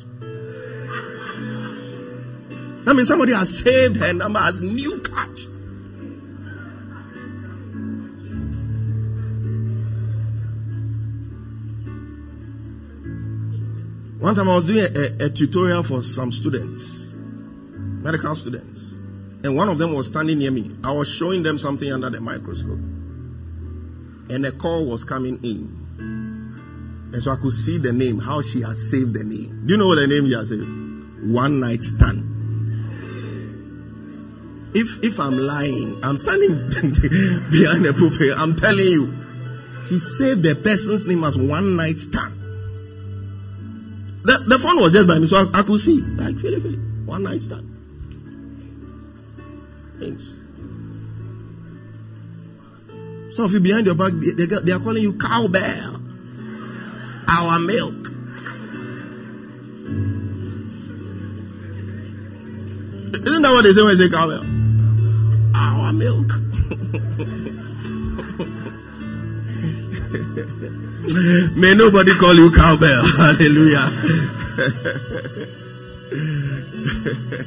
That means somebody has saved her number as New Catch. One time I was doing a, a, a, tutorial for some students, medical students, and one of them was standing near me. I was showing them something under the microscope, and a call was coming in. And so I could see the name, how she had saved the name. Do you know the name she had saved? One night stand. If if I'm lying, I'm standing (laughs) behind the pulpit. I'm telling you, she saved the person's name as one night stand. The, the phone was just by me, so I, I could see. Like, it. One night stand. Things. Some of you behind your back, they, they, they are calling you cowbell. Our milk. Isn't that what they say when they say cowbell? Our milk. (laughs) May nobody call you cowbell. (laughs) Hallelujah.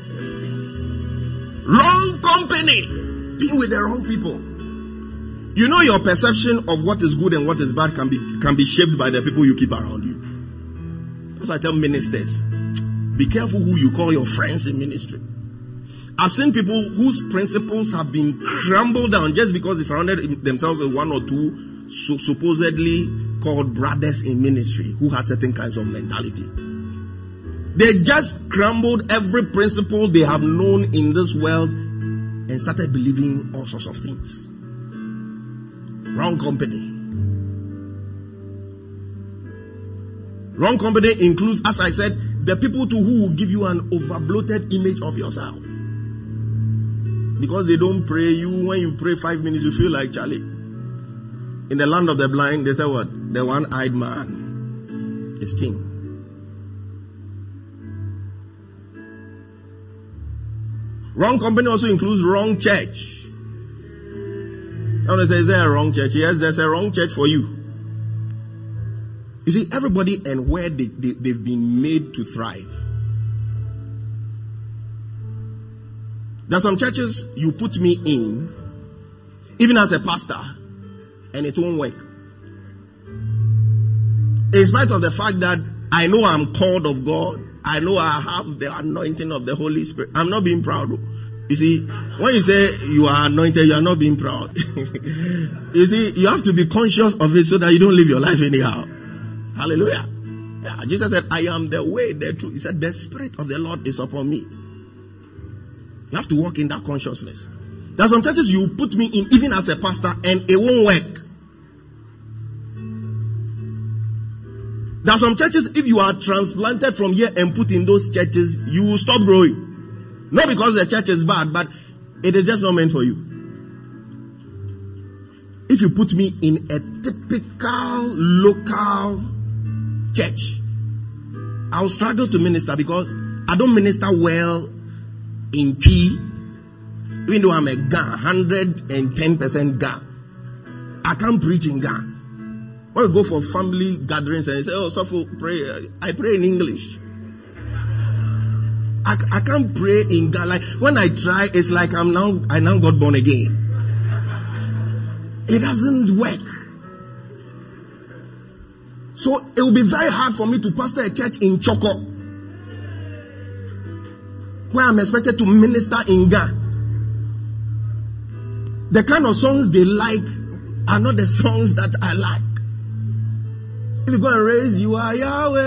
(laughs) wrong company. Being with the wrong people. You know your perception of what is good and what is bad can be can be shaped by the people you keep around you. That's why I tell ministers, be careful who you call your friends in ministry. I've seen people whose principles have been crumbled down just because they surrounded themselves with one or two so supposedly called brothers in ministry who had certain kinds of mentality. They just crumbled every principle they have known in this world and started believing all sorts of things. Wrong company. Wrong company includes, as I said, the people to who give you an overbloated image of yourself. Because they don't pray you, when you pray five minutes, you feel like Charlie. In the land of the blind, they say what? The one eyed man is king. Wrong company also includes wrong church. I want to say, is there a wrong church? Yes, there's a wrong church for you. You see, everybody and where they, they, they've been made to thrive. There are some churches you put me in, even as a pastor, and it won't work. In spite of the fact that I know I'm called of God, I know I have the anointing of the Holy Spirit. I'm not being proud. You see, when you say you are anointed, you are not being proud. (laughs) you see, you have to be conscious of it so that you don't live your life anyhow. Hallelujah. Yeah, Jesus said, I am the way, the truth. He said, the Spirit of the Lord is upon me. You have to walk in that consciousness. There are some churches you put me in, even as a pastor, and it won't work. There are some churches, if you are transplanted from here and put in those churches, you will stop growing. Not because the church is bad, but it is just not meant for you. If you put me in a typical local church, I'll struggle to minister because I don't minister well in P, even though I'm a Ga, 110% guy, I can't preach in Ga. When we go for family gatherings and say, oh, so for oh, prayer, I pray in English. I, I can't pray in Ga. Like when I try, it's like I'm now, I now got born again. It doesn't work. So it will be very hard for me to pastor a church in Chorkor where I'm expected to minister in Ga. The kind of songs they like are not the songs that I like. If you go and raise, you are Yahweh.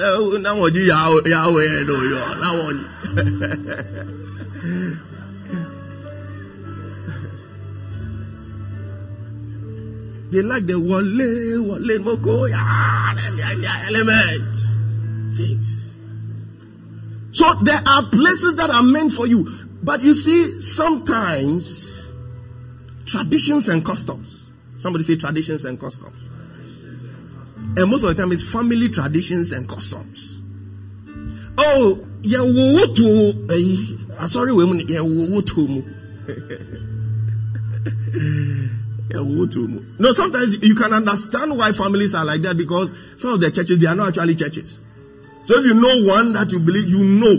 Oh, now what you Yahweh, Yahweh, no, you are. Now what you. They like the wale, wale, moko, yeah, element. Things. So there are places that are meant for you. But you see, sometimes traditions and customs. Somebody say traditions and customs. And most of the time it's family traditions and customs. Oh, yeah, to uh, sorry, women, yeah, (laughs) no, sometimes you can understand why families are like that because some of the churches they are not actually churches. So if you know one that you believe you know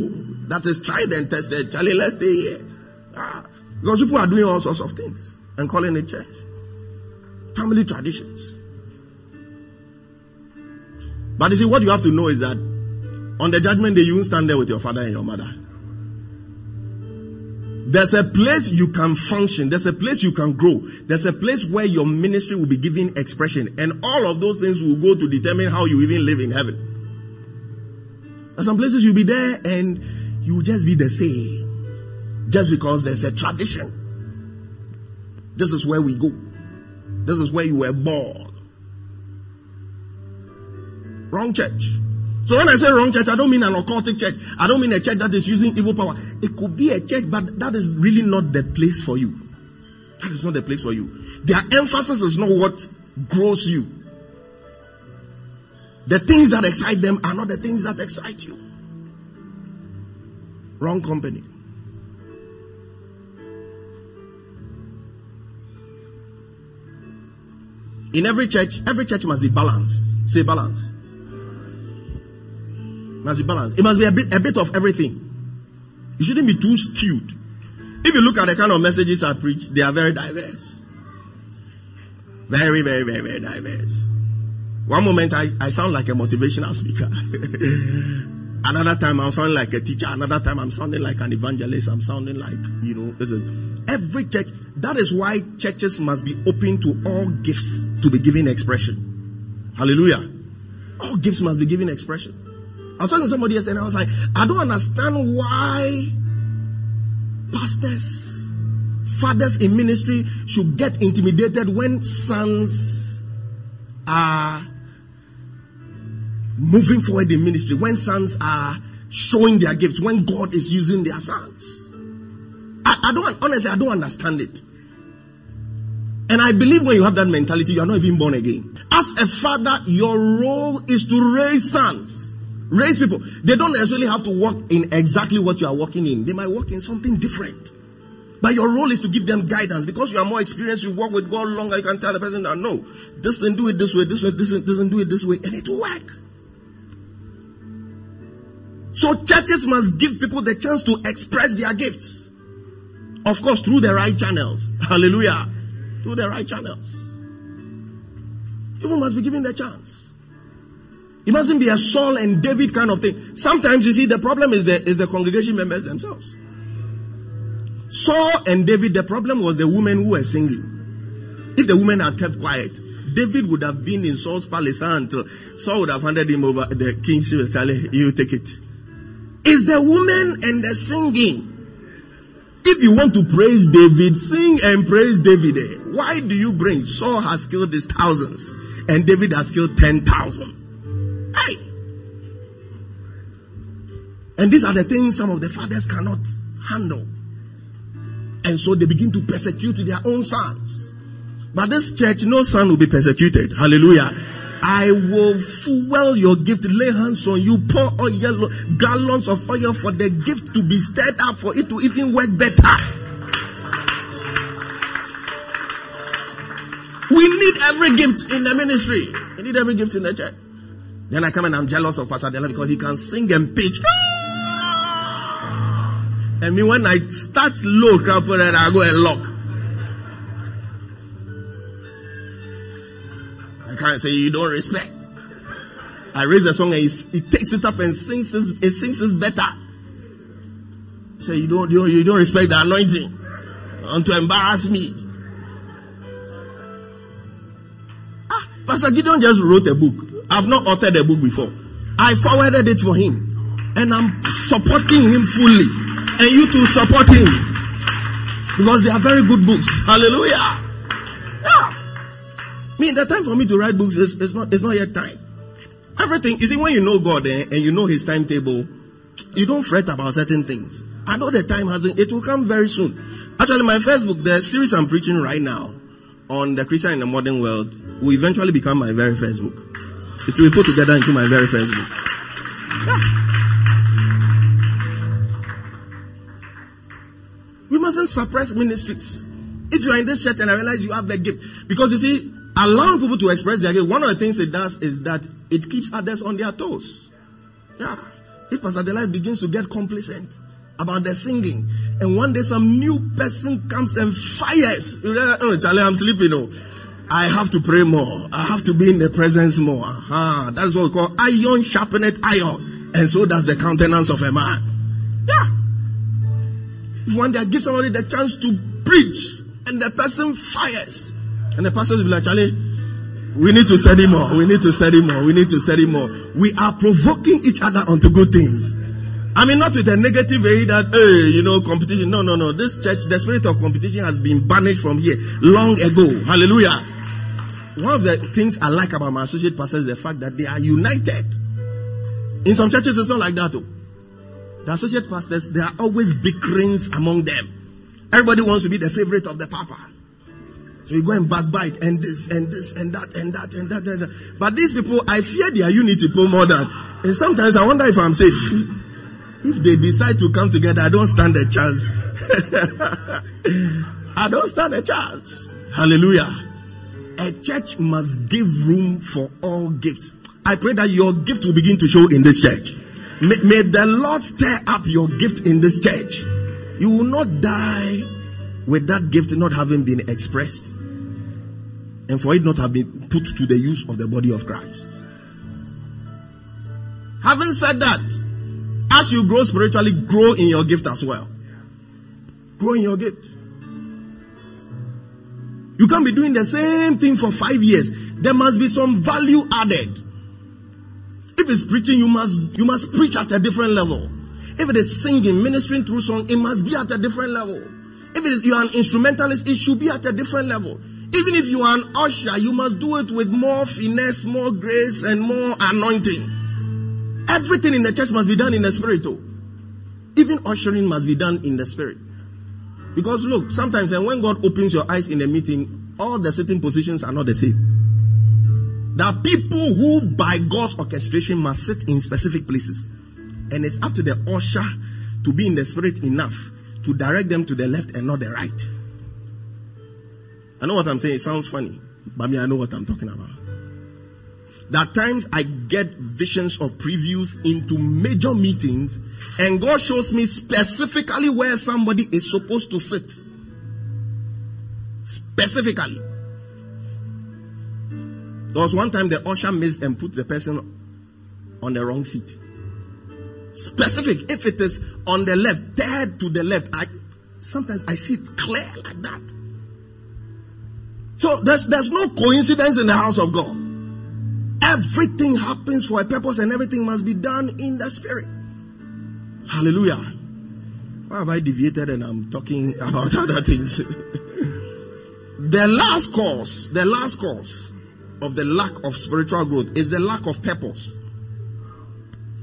that is tried and tested, Charlie, let's stay here. Ah, because people are doing all sorts of things and calling it church. Family traditions. But you see, what you have to know is that on the judgment day, you won't stand there with your father and your mother. There's a place you can function. There's a place you can grow. There's a place where your ministry will be given expression. And all of those things will go to determine how you even live in heaven. There's some places you'll be there and you'll just be the same. Just because there's a tradition. This is where we go. This is where you were born. Wrong church. So when I say wrong church, I don't mean an occultic church. I don't mean a church that is using evil power. It could be a church, but that is really not the place for you. That is not the place for you. Their emphasis is not what grows you. The things that excite them are not the things that excite you. Wrong company. In every church, every church must be balanced. Say balance. Must be balanced. It must be a bit, a bit of everything. It shouldn't be too skewed. If you look at the kind of messages I preach, they are very diverse. Very, very, very, very diverse. One moment I, I sound like a motivational speaker. (laughs) Another time I'm sounding like a teacher. Another time I'm sounding like an evangelist. I'm sounding like, you know, this is every church. That is why churches must be open to all gifts to be given expression. Hallelujah. All gifts must be given expression. I was talking to somebody yesterday and I was like, I don't understand why pastors, fathers in ministry should get intimidated when sons are moving forward in ministry, when sons are showing their gifts, when God is using their sons. I, I don't, honestly, I don't understand it. And I believe when you have that mentality, you are not even born again. As a father, your role is to raise sons. Raise people. They don't necessarily have to work in exactly what you are working in. They might work in something different. But your role is to give them guidance because you are more experienced. You work with God longer. You can tell the person that no, this doesn't do it this way, this way, this doesn't do it this way, and it will work. So churches must give people the chance to express their gifts. Of course, through the right channels. (laughs) Hallelujah. Through the right channels. People must be given the chance. It mustn't be a Saul and David kind of thing. Sometimes you see the problem is the is the congregation members themselves. Saul and David, the problem was the women who were singing. If the women had kept quiet, David would have been in Saul's palace until uh, Saul would have handed him over the king's king. You take it. It's the women and the singing. If you want to praise David, sing and praise David. Eh? Why do you bring Saul has killed his thousands and David has killed ten thousand? And these are the things some of the fathers cannot handle. And so they begin to persecute their own sons. But this church, no son will be persecuted. Hallelujah. I will fuel your gift, lay hands on you, pour oil, gallons of oil for the gift to be stirred up, for it to even work better. We need every gift in the ministry. We need every gift in the church. Then I come and I'm jealous of Pastor Dela because he can sing and pitch. And me when I start low, crap, then I go and lock. I can't say you don't respect. I raise the song and he, he takes it up and sings it, he sings it better. Say you don't, you don't you don't respect the anointing. And to embarrass me. Ah, Pastor Gideon just wrote a book. I've not authored a book before. I forwarded it for him. And I'm supporting him fully. And you to support him. Because they are very good books. Hallelujah. Yeah. I mean, the time for me to write books is, is not, it's not yet time. Everything, you see, when you know God eh, and you know His timetable, you don't fret about certain things. I know the time hasn't, it will come very soon. Actually, my first book, the series I'm preaching right now on the Christian in the modern world, will eventually become my very first book. It will be put together into my very first book. We mustn't suppress ministries. If you are in this church and I realize you have the gift, because you see, allowing people to express their gift, one of the things it does is that it keeps others on their toes. Yeah. If Pastor Delight begins to get complacent about the singing, and one day some new person comes and fires, you know, oh, Charlie, I'm sleeping. Oh. I have to pray more. I have to be in the presence more. Ah, that's what we call iron sharpened iron. And so does the countenance of a man. Yeah. One day I give somebody the chance to preach and the person fires, and the pastor will be like, Charlie, we need to study more. We need to study more. We need to study more. We are provoking each other onto good things. I mean, not with a negative way that, hey, you know, competition. No, no, no. This church, the spirit of competition has been banished from here long ago. Hallelujah. One of the things I like about my associate pastors is the fact that they are united. In some churches, it's not like that, though. The associate pastors, there are always bickerings among them. Everybody wants to be the favorite of the papa. So you go and backbite and this and this and that and that and that. And that. But these people, I fear their unity more than. And sometimes I wonder if I'm safe. (laughs) If they decide to come together, I don't stand a chance. (laughs) I don't stand a chance. Hallelujah. A church must give room for all gifts. I pray that your gift will begin to show in this church. May, may the Lord stir up your gift in this church. You will not die with that gift not having been expressed and for it not have been put to the use of the body of Christ. Having said that, as you grow spiritually, grow in your gift as well. Grow in your gift. You can't be doing the same thing for five years. There must be some value added. If it's preaching, you must you must preach at a different level. If it is singing, ministering through song, it must be at a different level. If it is you are an instrumentalist, it should be at a different level. Even if you are an usher, you must do it with more finesse, more grace, and more anointing. Everything in the church must be done in the spirit. Too. Even ushering must be done in the spirit. Because look, sometimes and when God opens your eyes in a meeting, all the sitting positions are not the same. There are people who, by God's orchestration, must sit in specific places. And it's up to the usher to be in the spirit enough to direct them to the left and not the right. I know what I'm saying. It sounds funny, but me, I know what I'm talking about. Are times I get visions of previews into major meetings, and God shows me specifically where somebody is supposed to sit. Specifically. There was one time the usher missed and put the person on the wrong seat. Specific. If it is on the left, third to the left, I sometimes I see it clear like that. So there's there's no coincidence in the house of God. Everything happens for a purpose and everything must be done in the spirit. Hallelujah. Why have I deviated and I'm talking (laughs) about other things? (laughs) the last cause, the last cause of the lack of spiritual growth is the lack of purpose.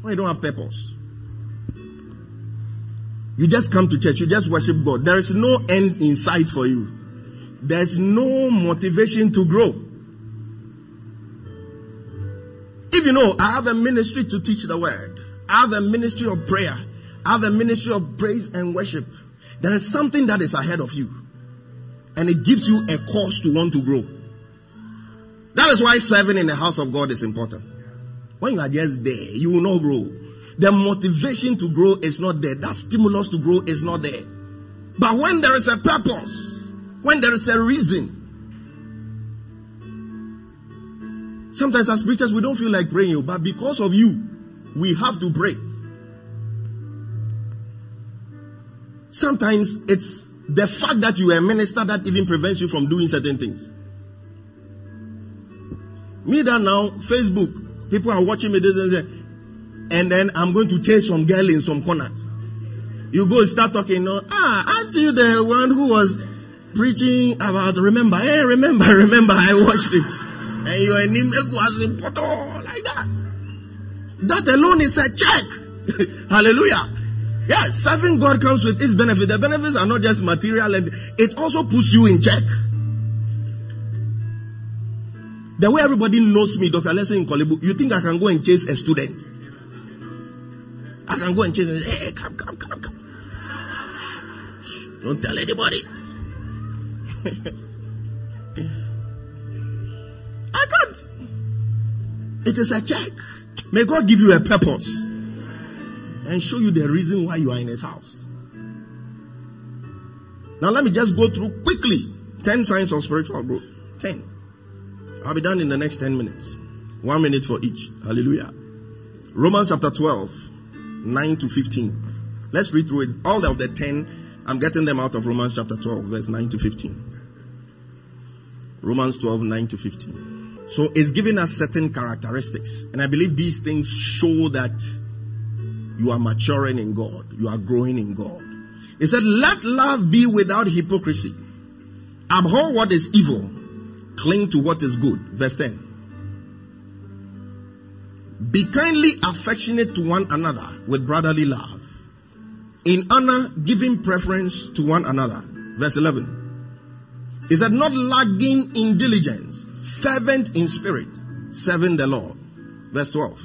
When you don't have purpose, you just come to church, you just worship God. There is no end in sight for you. There's no motivation to grow. If you know, I have a ministry to teach the word. I have a ministry of prayer. I have a ministry of praise and worship. There is something that is ahead of you. And it gives you a cause to want to grow. That is why serving in the house of God is important. When you are just there, you will not grow. The motivation to grow is not there. That stimulus to grow is not there. But when there is a purpose, when there is a reason, sometimes as preachers we don't feel like praying, oh, but because of you, we have to pray. Sometimes it's the fact that you are a minister that even prevents you from doing certain things. Me that now, Facebook, people are watching me this and, that. and then I'm going to chase some girl in some corner. You go start talking, no, ah, aren't you the one who was preaching about remember? Hey, remember, (laughs) remember, I watched it. and your name was in like that. That alone is a check. (laughs) Hallelujah. Yeah, serving God comes with its benefit. The benefits are not just material, and it also puts you in check. The way everybody knows me, Dr. Leslie in Korle Bu, you think I can go and chase a student? I can go and chase, hey, come, come, come, come. Don't tell anybody. (laughs) I can't. It is a check. May God give you a purpose and show you the reason why you are in His house. Now, let me just go through quickly 10 signs of spiritual growth. 10. I'll be done in the next 10 minutes. One minute for each. Hallelujah. Romans chapter 12, 9 to 15. Let's read through it. All of the 10, I'm getting them out of Romans chapter 12, verse 9 to 15. Romans 12, 9 to 15. So it's giving us certain characteristics. And I believe these things show that you are maturing in God. You are growing in God. He said, let love be without hypocrisy. Abhor what is evil Cling to what is good. Verse 10. Be kindly affectionate to one another with brotherly love. In honor, giving preference to one another. Verse 11. Is that not lagging in diligence, fervent in spirit, serving the Lord. Verse 12.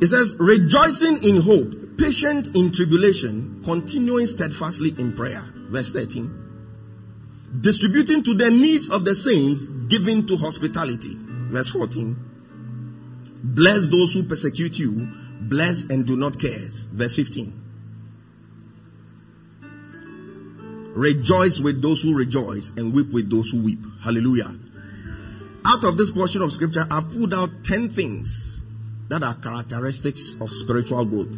It says, rejoicing in hope, patient in tribulation, continuing steadfastly in prayer. Verse 13 distributing to the needs of the saints, giving to hospitality. Verse 14. Bless those who persecute you, bless and do not curse. Verse 15. Rejoice with those who rejoice and weep with those who weep. Hallelujah. Out of this portion of scripture, I've pulled out 10 things that are characteristics of spiritual growth.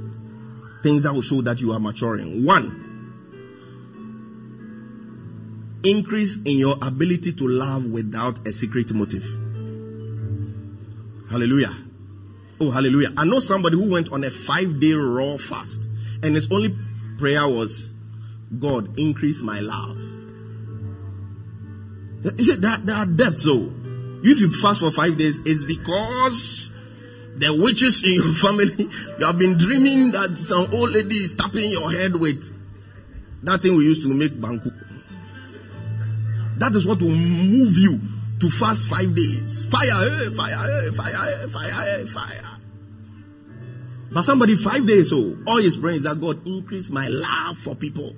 Things that will show that you are maturing. One, increase in your ability to love without a secret motive. Hallelujah. Oh, hallelujah. I know somebody who went on a five day raw fast, and his only prayer was, God, increase my love. He said that depths, so if you fast for five days, it's because the witches in your (laughs) family, you have been dreaming that some old lady is tapping your head with that thing we used to make banku. That is what will move you to fast five days. Fire, hey, fire, hey, fire, hey, fire, hey, fire. But somebody five days, so oh, all his praying is that God increase my love for people.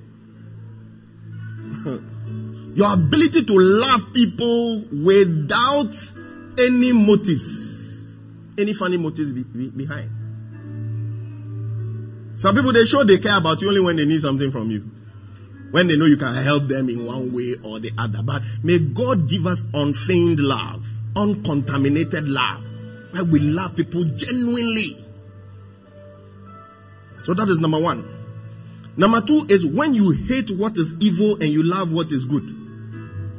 (laughs) Your ability to love people without any motives, any funny motives be, be, behind. Some people they show they care about you only when they need something from you when they know you can help them in one way or the other. But may God give us unfeigned love, uncontaminated love, where we love people genuinely. So that is number one. Number two is when you hate what is evil and you love what is good,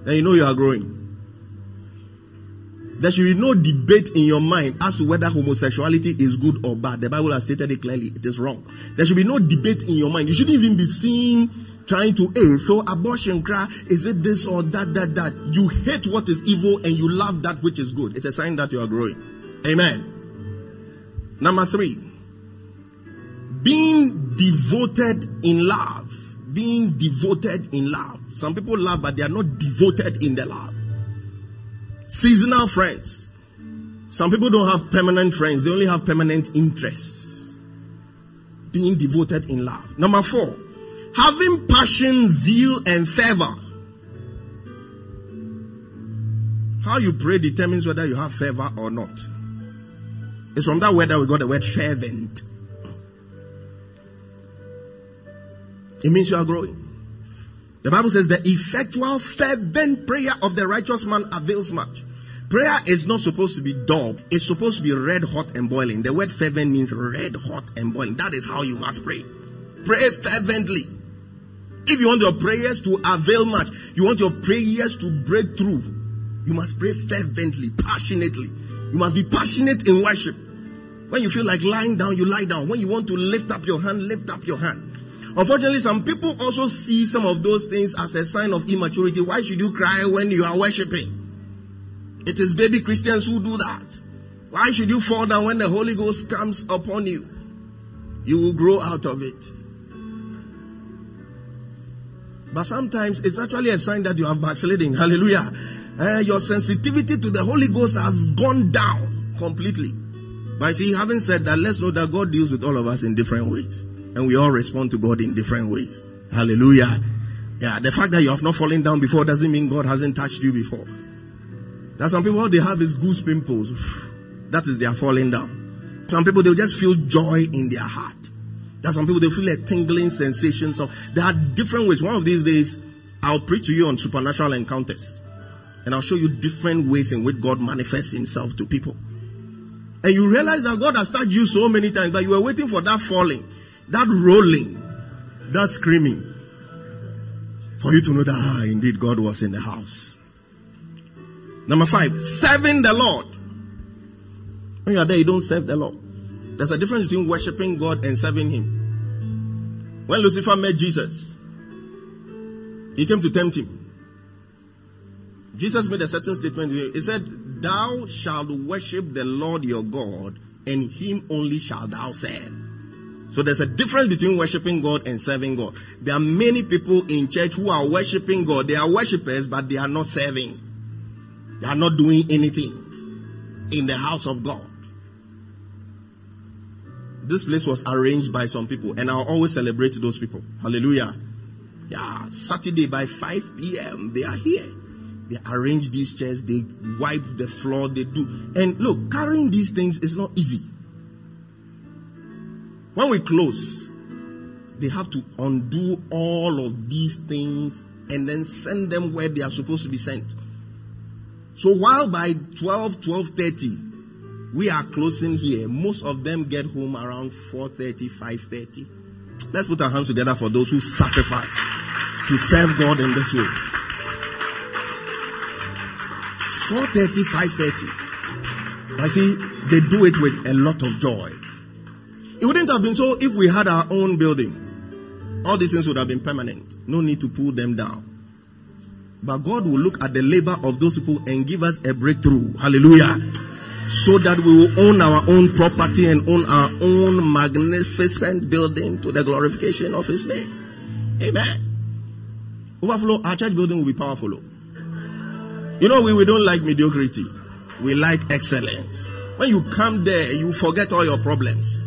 then you know you are growing. There should be no debate in your mind as to whether homosexuality is good or bad. The Bible has stated it clearly. It is wrong. There should be no debate in your mind. You shouldn't even be seeing trying to aim. So abortion cry, is it this or that, that, that? You hate what is evil and you love that which is good. It's a sign that you are growing. Amen. Number three, being devoted in love. Being devoted in love. Some people love, but they are not devoted in the love. Seasonal friends. Some people don't have permanent friends, they only have permanent interests. Being devoted in love. Number four, having passion, zeal, and fervor. How you pray determines whether you have fervor or not. It's from that word that we got the word fervent. It means you are growing. The Bible says the effectual fervent prayer of the righteous man avails much. Prayer is not supposed to be dull. It's supposed to be red hot and boiling. The word fervent means red hot and boiling. That is how you must pray. Pray fervently. If you want your prayers to avail much, you want your prayers to break through, you must pray fervently, passionately. You must be passionate in worship. When you feel like lying down, you lie down. When you want to lift up your hand, lift up your hand. Unfortunately, some people also see some of those things as a sign of immaturity. Why should you cry when you are worshiping? It is baby Christians who do that. Why should you fall down when the Holy Ghost comes upon you? You will grow out of it. But sometimes it's actually a sign that you are backsliding. Hallelujah. Uh, your sensitivity to the Holy Ghost has gone down completely. But see, having said that, let's know that God deals with all of us in different ways. And we all respond to God in different ways. Hallelujah. Yeah, the fact that you have not fallen down before doesn't mean God hasn't touched you before. That some people, all they have is goose pimples. (sighs) That is their falling down. Some people, they'll just feel joy in their heart. That some people, they feel a tingling sensation. So there are different ways. One of these days, I'll preach to you on supernatural encounters. And I'll show you different ways in which God manifests himself to people. And you realize that God has touched you so many times, but you were waiting for that falling, that rolling, that screaming. For you to know that, ah, indeed, God was in the house. Number five, serving the Lord. When you are there, you don't serve the Lord. There's a difference between worshiping God and serving Him. When Lucifer met Jesus, he came to tempt him. Jesus made a certain statement. He said, Thou shalt worship the Lord your God, and him only shalt thou serve. So there's a difference between worshiping God and serving God. There are many people in church who are worshiping God. They are worshippers, but they are not serving. They are not doing anything in the house of God. This place was arranged by some people, and I'll always celebrate those people. Hallelujah. Yeah, Saturday by 5 p.m., they are here. They arrange these chairs, they wipe the floor, they do. And look, carrying these things is not easy. When we close, they have to undo all of these things and then send them where they are supposed to be sent. So while by 12, 12.30, we are closing here. Most of them get home around 4.30, 5.30. Let's put our hands together for those who sacrifice to serve God in this way. 4.30, 5.30. I see they do it with a lot of joy. It wouldn't have been so if we had our own building. All these things would have been permanent. No need to pull them down. But God will look at the labor of those people and give us a breakthrough. Hallelujah so that we will own our own property and own our own magnificent building to the glorification of His name. Amen. Overflow, our church building will be powerful. Oh. You know, we, we don't like mediocrity, we like excellence. When you come there, you forget all your problems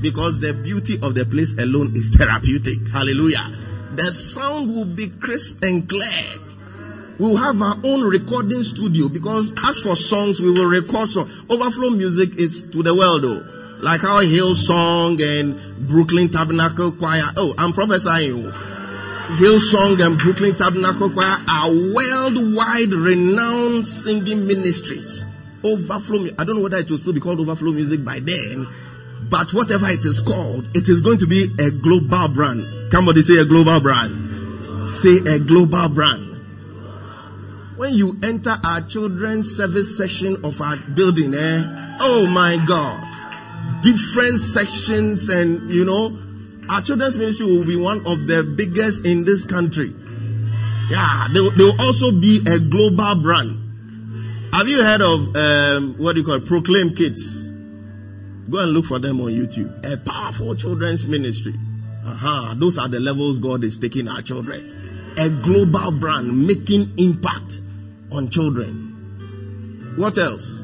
because the beauty of the place alone is therapeutic. Hallelujah. The sound will be crisp and clear we will have our own recording studio because as for songs, we will record songs. Overflow music is to the world though. Like our Hillsong and Brooklyn Tabernacle Choir. Oh, I'm prophesying. Oh. Hillsong and Brooklyn Tabernacle Choir are worldwide renowned singing ministries. Overflow. I don't know whether it will still be called Overflow Music by then, but whatever it is called, it is going to be a global brand. Somebody say a global brand. Say a global brand when you enter our children's service section of our building, eh? Oh my God. Different sections and, you know, our children's ministry will be one of the biggest in this country. Yeah, they, they will also be a global brand. Have you heard of, um, what do you call it? Proclaim Kids. Go and look for them on YouTube. A powerful children's ministry. Uh-huh. Those are the levels God is taking our children. A global brand making impact on children. What else?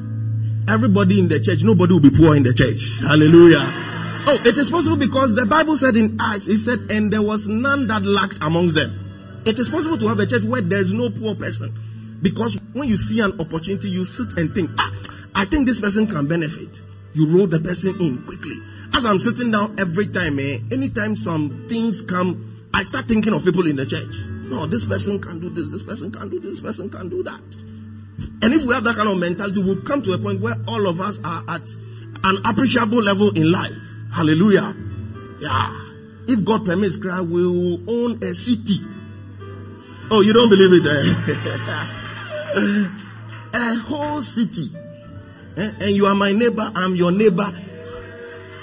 Everybody in the church, nobody will be poor in the church. Hallelujah. Oh, it is possible because the Bible said in Acts, it said, and there was none that lacked amongst them. It is possible to have a church where there is no poor person. Because when you see an opportunity, you sit and think, ah, I think this person can benefit. You roll the person in quickly. As I'm sitting down every time, eh, anytime some things come, I start thinking of people in the church. No, this person can do this, this person can do this, this person can do that. And if we have that kind of mentality, we'll come to a point where all of us are at an appreciable level in life. Hallelujah. Yeah. If God permits, we will own a city. Oh, you don't believe it? Eh? (laughs) a whole city. Eh? And you are my neighbor, I'm your neighbor.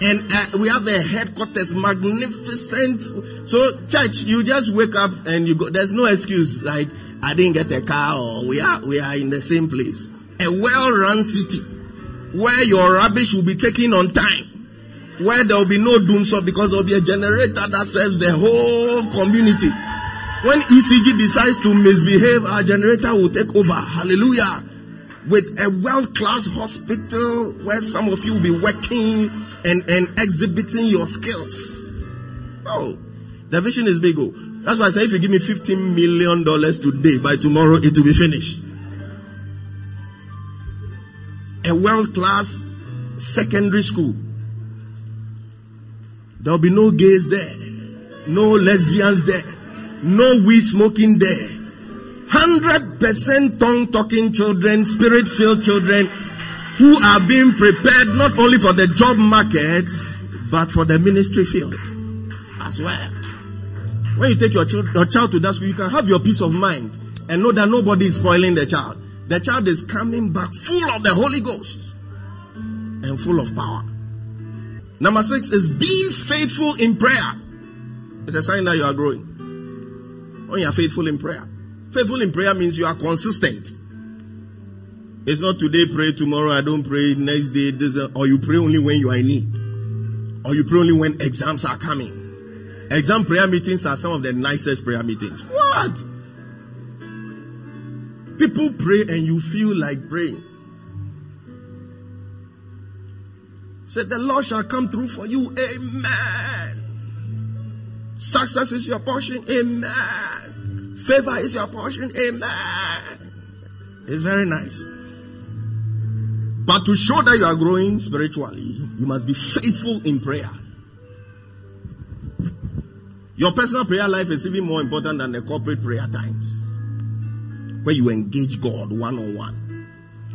And uh, we have the headquarters, magnificent. So, church, you just wake up and you go. There's no excuse like I didn't get a car or we are we are in the same place. a well-run city where your rubbish will be taken on time, where there will be no dumsor because there will be a generator that serves the whole community. When ECG decides to misbehave, our generator will take over. Hallelujah. With a world-class hospital where some of you will be working and, and exhibiting your skills. Oh, the vision is big. Oh. That's why I say if you give me $15 million today, by tomorrow it will be finished. A world-class secondary school. There'll be no gays there, no lesbians there, no weed smoking there. Hundred percent tongue talking children, spirit filled children who are being prepared not only for the job market but for the ministry field as well. When you take your child, your child to that school, you can have your peace of mind and know that nobody is spoiling the child. The child is coming back full of the Holy Ghost and full of power. Number six is being faithful in prayer. It's a sign that you are growing. When you are faithful in prayer. Faithful in prayer means you are consistent. It's not today pray, tomorrow I don't pray, next day, this, uh, or you pray only when you are in need. Or you pray only when exams are coming. Exam prayer meetings are some of the nicest prayer meetings. What? People pray and you feel like praying. Said the Lord shall come through for you. Amen. Success is your portion. Amen. Favor is your portion. Amen. It's very nice. But to show that you are growing spiritually, you must be faithful in prayer. Your personal prayer life is even more important than the corporate prayer times where you engage God one on one.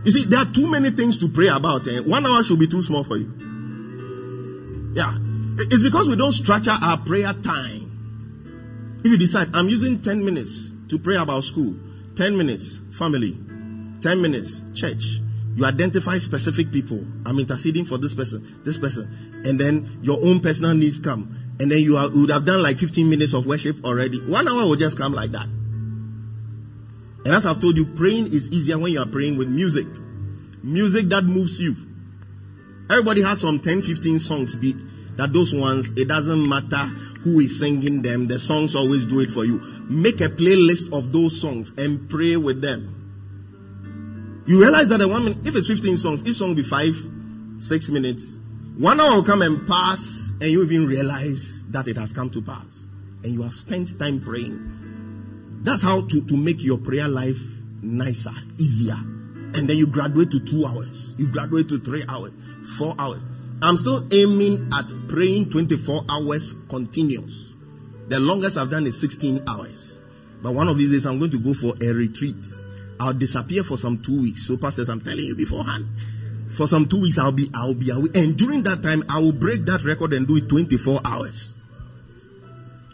You see, there are too many things to pray about. Eh? One hour should be too small for you. Yeah. It's because we don't structure our prayer time. If you decide, I'm using 10 minutes to pray about school, 10 minutes, family, 10 minutes, church. You identify specific people. I'm interceding for this person, this person. And then your own personal needs come. And then you, are, you would have done like 15 minutes of worship already. One hour will just come like that. And as I've told you, praying is easier when you are praying with music. Music that moves you. Everybody has some 10, 15 songs beat. That those ones, it doesn't matter who is singing them. The songs always do it for you. Make a playlist of those songs and pray with them. You realize that the one minute, if it's 15 songs, each song will be five, six minutes. One hour will come and pass and you even realize that it has come to pass. And you have spent time praying. That's how to, to make your prayer life nicer, easier. And then you graduate to two hours. You graduate to three hours, four hours. I'm still aiming at praying 24 hours continuous. The longest I've done is 16 hours. But one of these days I'm going to go for a retreat. I'll disappear for some two weeks. So pastors, I'm telling you beforehand. For some two weeks I'll be I'll be away. And during that time I will break that record and do it 24 hours.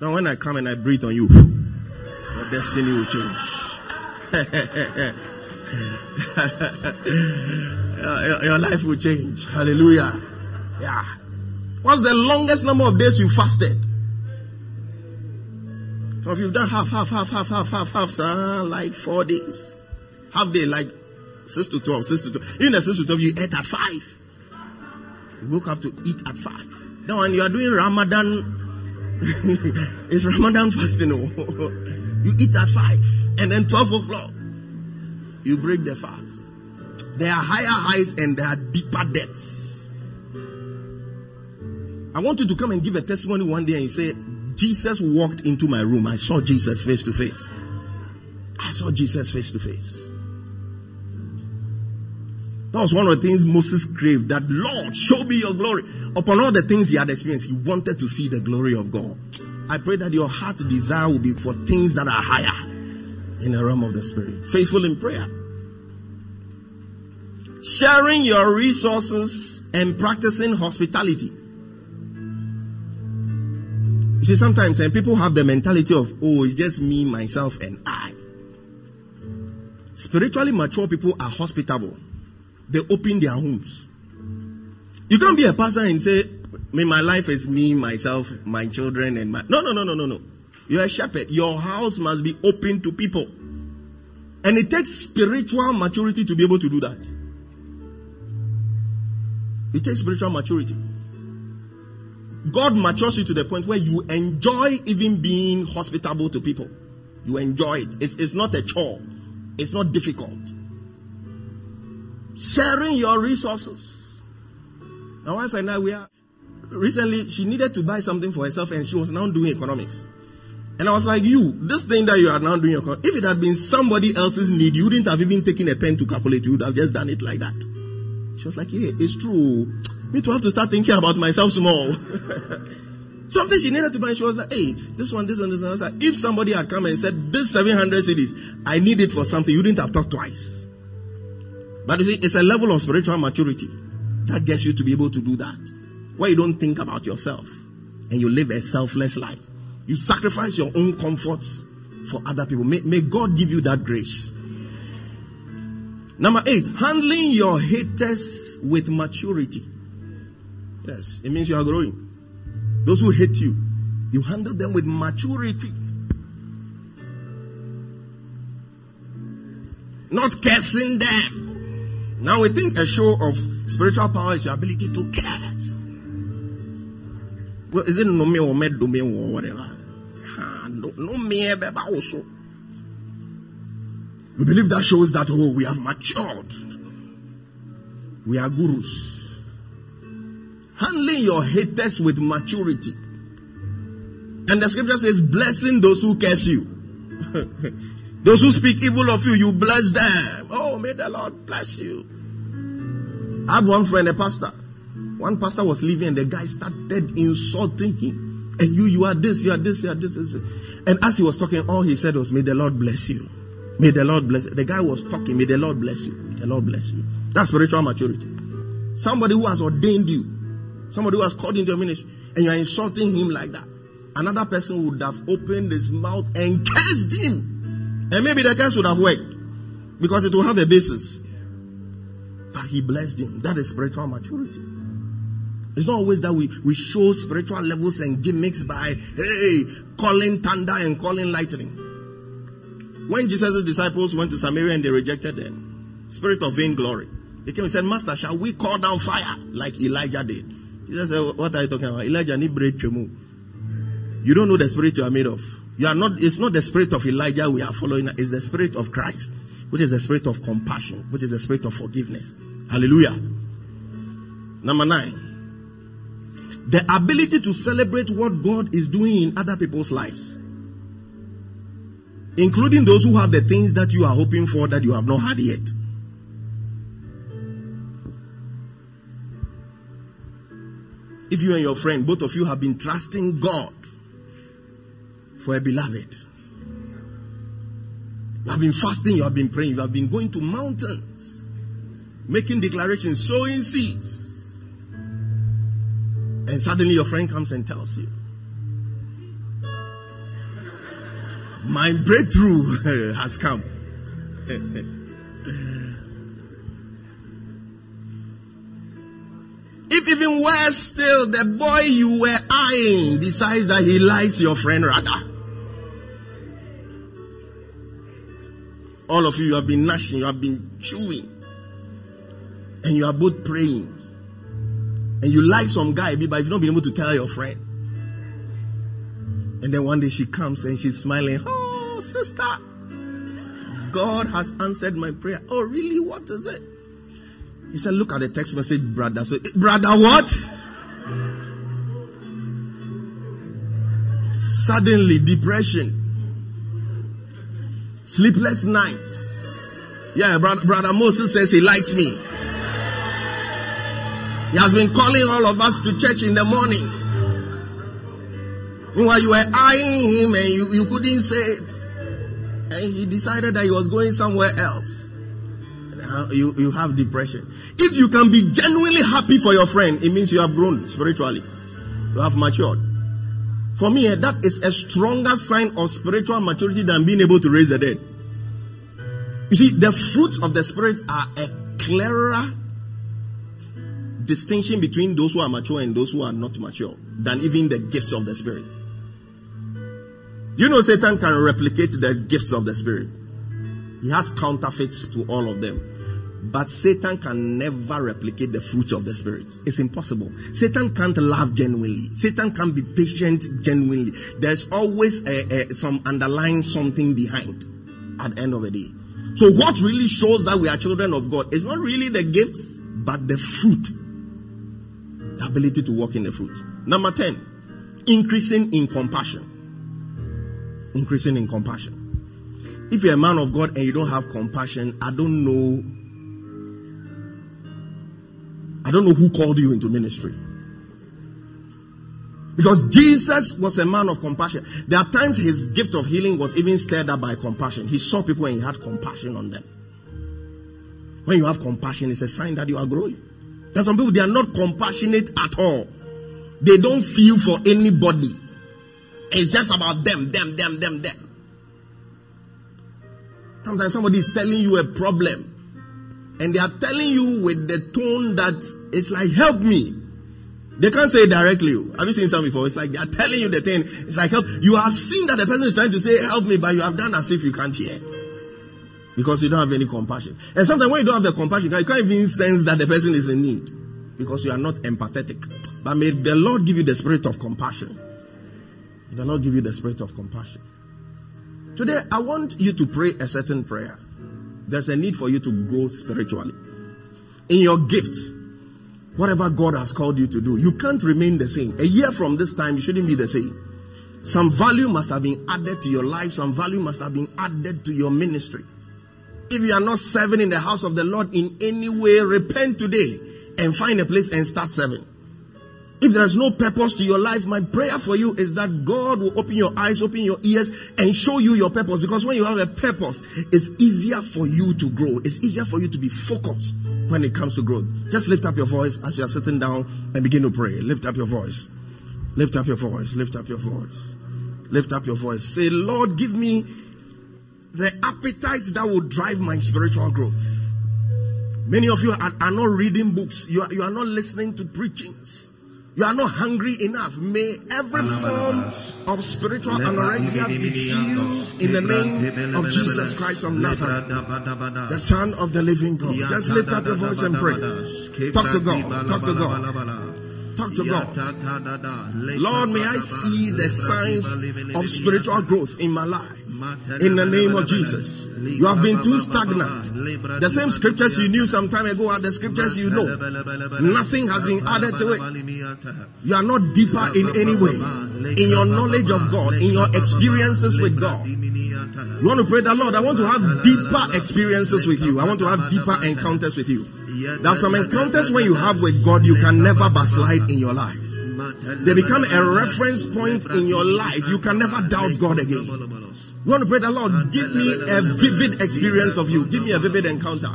Now when I come and I breathe on you, your destiny will change. your, your life will change. Hallelujah. Yeah. What's the longest number of days you fasted? So if you've done half, half, half, half, half, half, half, sir, like four days. Half day, like six to twelve, six to twelve. Even at six to twelve, you ate at five. You woke up to eat at five. Now when you are doing Ramadan, (laughs) it's Ramadan fasting. Oh. (laughs) you eat at five. And then 12 o'clock, you break the fast. There are higher highs and there are deeper depths. I want you to come and give a testimony one day and you say, Jesus walked into my room. I saw Jesus face to face. I saw Jesus face to face. That was one of the things Moses craved that Lord, show me your glory. Upon all the things he had experienced, he wanted to see the glory of God. I pray that your heart's desire will be for things that are higher in the realm of the spirit. Faithful in prayer. Sharing your resources and practicing hospitality. You see, sometimes and people have the mentality of, oh, it's just me, myself, and I. Spiritually mature people are hospitable. They open their homes. You can't be a pastor and say, my life is me, myself, my children, and my. No, no, no, no, no, no. You're a shepherd. Your house must be open to people. And it takes spiritual maturity to be able to do that. It takes spiritual maturity. God matures you to the point where you enjoy even being hospitable to people. You enjoy it. It's, it's not a chore. It's not difficult. Sharing your resources. My wife and I, we are recently, she needed to buy something for herself and she was now doing economics. And I was like, you, this thing that you are now doing, if it had been somebody else's need, you wouldn't have even taken a pen to calculate. You would have just done it like that. She was like, yeah, it's true. Me to have to start thinking about myself small. (laughs) Something she needed to buy. She was like, hey, this one, this one, this one. If somebody had come and said, this 700 cedis, I need it for something, you wouldn't have talked twice. But you see, it's a level of spiritual maturity that gets you to be able to do that. Where you don't think about yourself and you live a selfless life. You sacrifice your own comforts for other people. May, may God give you that grace. Number eight, handling your haters with maturity. Yes, it means you are growing. Those who hate you, you handle them with maturity. Not cursing them. Now we think a show of spiritual power is your ability to curse. Well, is it no me or med me or whatever? No, me eh, also. We believe that shows that oh we have matured. We are gurus. Handling your haters with maturity. And the scripture says, blessing those who curse you. (laughs) those who speak evil of you, you bless them. Oh, may the Lord bless you. I had one friend, a pastor. One pastor was leaving and the guy started insulting him. And you, you are this, you are this, you are this. this. And as he was talking, all he said was, May the Lord bless you. May the Lord bless you. The guy was talking, May the Lord bless you. May the Lord bless you. That's spiritual maturity. Somebody who has ordained you, somebody who has called into your ministry, and you are insulting him like that. Another person would have opened his mouth and cursed him. And maybe the curse would have worked because it will have a basis. But he blessed him. That is spiritual maturity. It's not always that we, we show spiritual levels and gimmicks by, hey, calling thunder and calling lightning. When Jesus' disciples went to Samaria and they rejected them, spirit of vainglory, they came and said, Master, shall we call down fire like Elijah did? Jesus said, What are you talking about? Elijah You don't know the spirit you are made of. You are not, it's not the spirit of Elijah we are following, it's the spirit of Christ, which is the spirit of compassion, which is the spirit of forgiveness. Hallelujah. Number nine. The ability to celebrate what God is doing in other people's lives. Including those who have the things that you are hoping for that you have not had yet. If you and your friend, both of you have been trusting God for a beloved. You have been fasting, you have been praying, you have been going to mountains, making declarations, sowing seeds. And suddenly your friend comes and tells you, My breakthrough (laughs) has come. (laughs) if even worse still, the boy you were eyeing decides that he likes your friend rather. All of you, you have been gnashing, you have been chewing, and you are both praying. And you like some guy, but you've not been able to tell your friend. And then one day she comes and she's smiling. Oh, sister, God has answered my prayer. Oh, really? What is it? He said, Look at the text message, brother. So, brother, what? Suddenly, depression, sleepless nights. Yeah, brother, Moses says he likes me. He has been calling all of us to church in the morning. Meanwhile, you were eyeing him and you, you couldn't say it. And he decided that he was going somewhere else. You, you have depression. If you can be genuinely happy for your friend, it means you have grown spiritually. You have matured. For me, eh, that is a stronger sign of spiritual maturity than being able to raise the dead. You see, the fruits of the Spirit are a clearer distinction between those who are mature and those who are not mature than even the gifts of the Spirit. You know, Satan can replicate the gifts of the Spirit. He has counterfeits to all of them. But Satan can never replicate the fruits of the Spirit. It's impossible. Satan can't love genuinely. Satan can't be patient genuinely. There's always a, a, some underlying something behind at the end of the day. So, what really shows that we are children of God is not really the gifts, but the fruit. The ability to walk in the fruit. Number 10, increasing in compassion. Increasing in compassion. If you're a man of God and you don't have compassion, I don't know I don't know who called you into ministry. Because Jesus was a man of compassion. There are times his gift of healing was even stirred up by compassion. He saw people and he had compassion on them. When you have compassion, it's a sign that you are growing. There are some people, they are not compassionate at all. They don't feel for anybody. It's just about them, them, them, them, them. Sometimes somebody is telling you a problem and they are telling you with the tone that it's like, help me. They can't say it directly. Oh. Have you seen some before? It's like they are telling you the thing. It's like, help. You have seen that the person is trying to say, help me, but you have done as if you can't hear. Because you don't have any compassion. And sometimes when you don't have the compassion, you can't even sense that the person is in need. Because you are not empathetic. But may the Lord give you the spirit of compassion. May the Lord give you the spirit of compassion. Today, I want you to pray a certain prayer there's a need for you to grow spiritually. In your gift, whatever God has called you to do, you can't remain the same. A year from this time, you shouldn't be the same. Some value must have been added to your life, some value must have been added to your ministry. If you are not serving in the house of the Lord in any way, repent today and find a place and start serving. If there's no purpose to your life, my prayer for you is that God will open your eyes, open your ears, and show you your purpose. Because when you have a purpose, it's easier for you to grow. It's easier for you to be focused when it comes to growth. Just lift up your voice as you are sitting down and begin to pray. Lift up your voice. Lift up your voice. Lift up your voice. Lift up your voice. Say, Lord, give me the appetite that will drive my spiritual growth. Many of you are, are not reading books. You are, you are not listening to preachings. You are not hungry enough. May every form of spiritual anorexia be healed in the name of Jesus Christ of Nazareth, the Son of the living God. Just lift up your voice and pray. Talk to God. Talk to God. Talk to God. Lord, may I see the signs of spiritual growth in my life. In the name of Jesus. You have been too stagnant. The same scriptures you knew some time ago are the scriptures you know. Nothing has been added to it. You are not deeper in any way. In your knowledge of God, in your experiences with God. You want to pray that Lord, I want to have deeper experiences with you. I want to have deeper encounters with you. There are some encounters when you have with God, you can never backslide in your life. They become a reference point in your life. You can never doubt God again. You want to pray the Lord, give me a vivid experience of you. Give me a vivid encounter.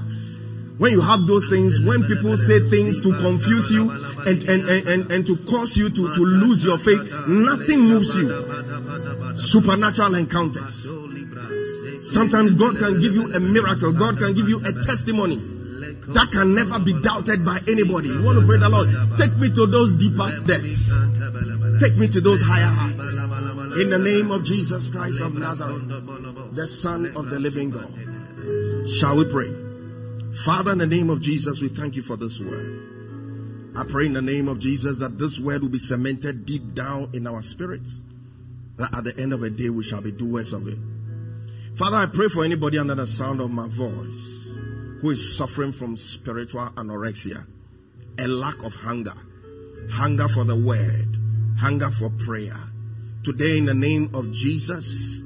When you have those things, when people say things to confuse you and, and, and, and, and to cause you to, to lose your faith, nothing moves you. Supernatural encounters. Sometimes God can give you a miracle. God can give you a testimony that can never be doubted by anybody. You want to pray the Lord, take me to those deeper depths. Take me to those higher heights. In the name of Jesus Christ of Nazareth, the Son of the living God. Shall we pray? Father, in the name of Jesus, we thank you for this word. I pray in the name of Jesus that this word will be cemented deep down in our spirits. That at the end of the day, we shall be doers of it. Father, I pray for anybody under the sound of my voice who is suffering from spiritual anorexia, a lack of hunger, hunger for the word, hunger for prayer. Today, in the name of Jesus,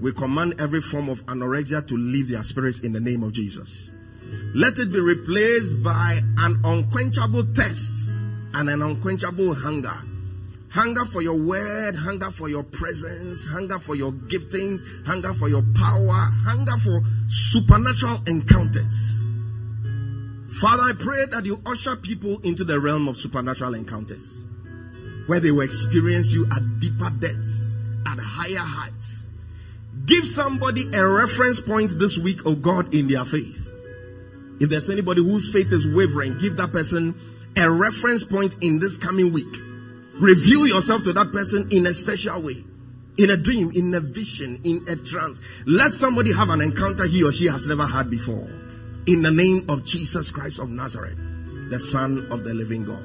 we command every form of anorexia to leave their spirits in the name of Jesus. Let it be replaced by an unquenchable thirst and an unquenchable hunger. Hunger for your word, hunger for your presence, hunger for your giftings, hunger for your power, hunger for supernatural encounters. Father, I pray that you usher people into the realm of supernatural encounters where they will experience you at deeper depths, at higher heights. Give somebody a reference point this week, oh God, in their faith. If there's anybody whose faith is wavering, give that person a reference point in this coming week. Reveal yourself to that person in a special way. in a dream, in a vision, in a trance. Let somebody have an encounter he or she has never had before. In the name of Jesus Christ of Nazareth, the Son of the living God.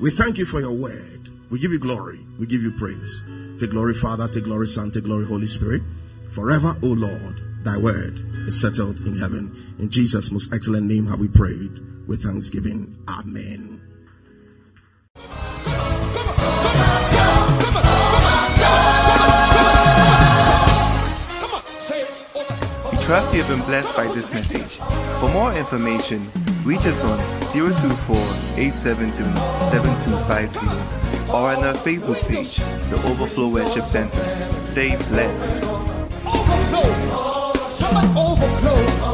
We thank you for your word. We give you glory. We give you praise. Take glory, Father. Take glory, Son. Take glory, Holy Spirit. Forever, O Lord, thy word is settled in heaven. In Jesus' most excellent name have we prayed with thanksgiving. Amen. We trust you have been blessed by this message. For more information, reach us on 024 873 7250 or on our Facebook page, the Overflow Worship Center. Stay blessed. Overflow! Overflow!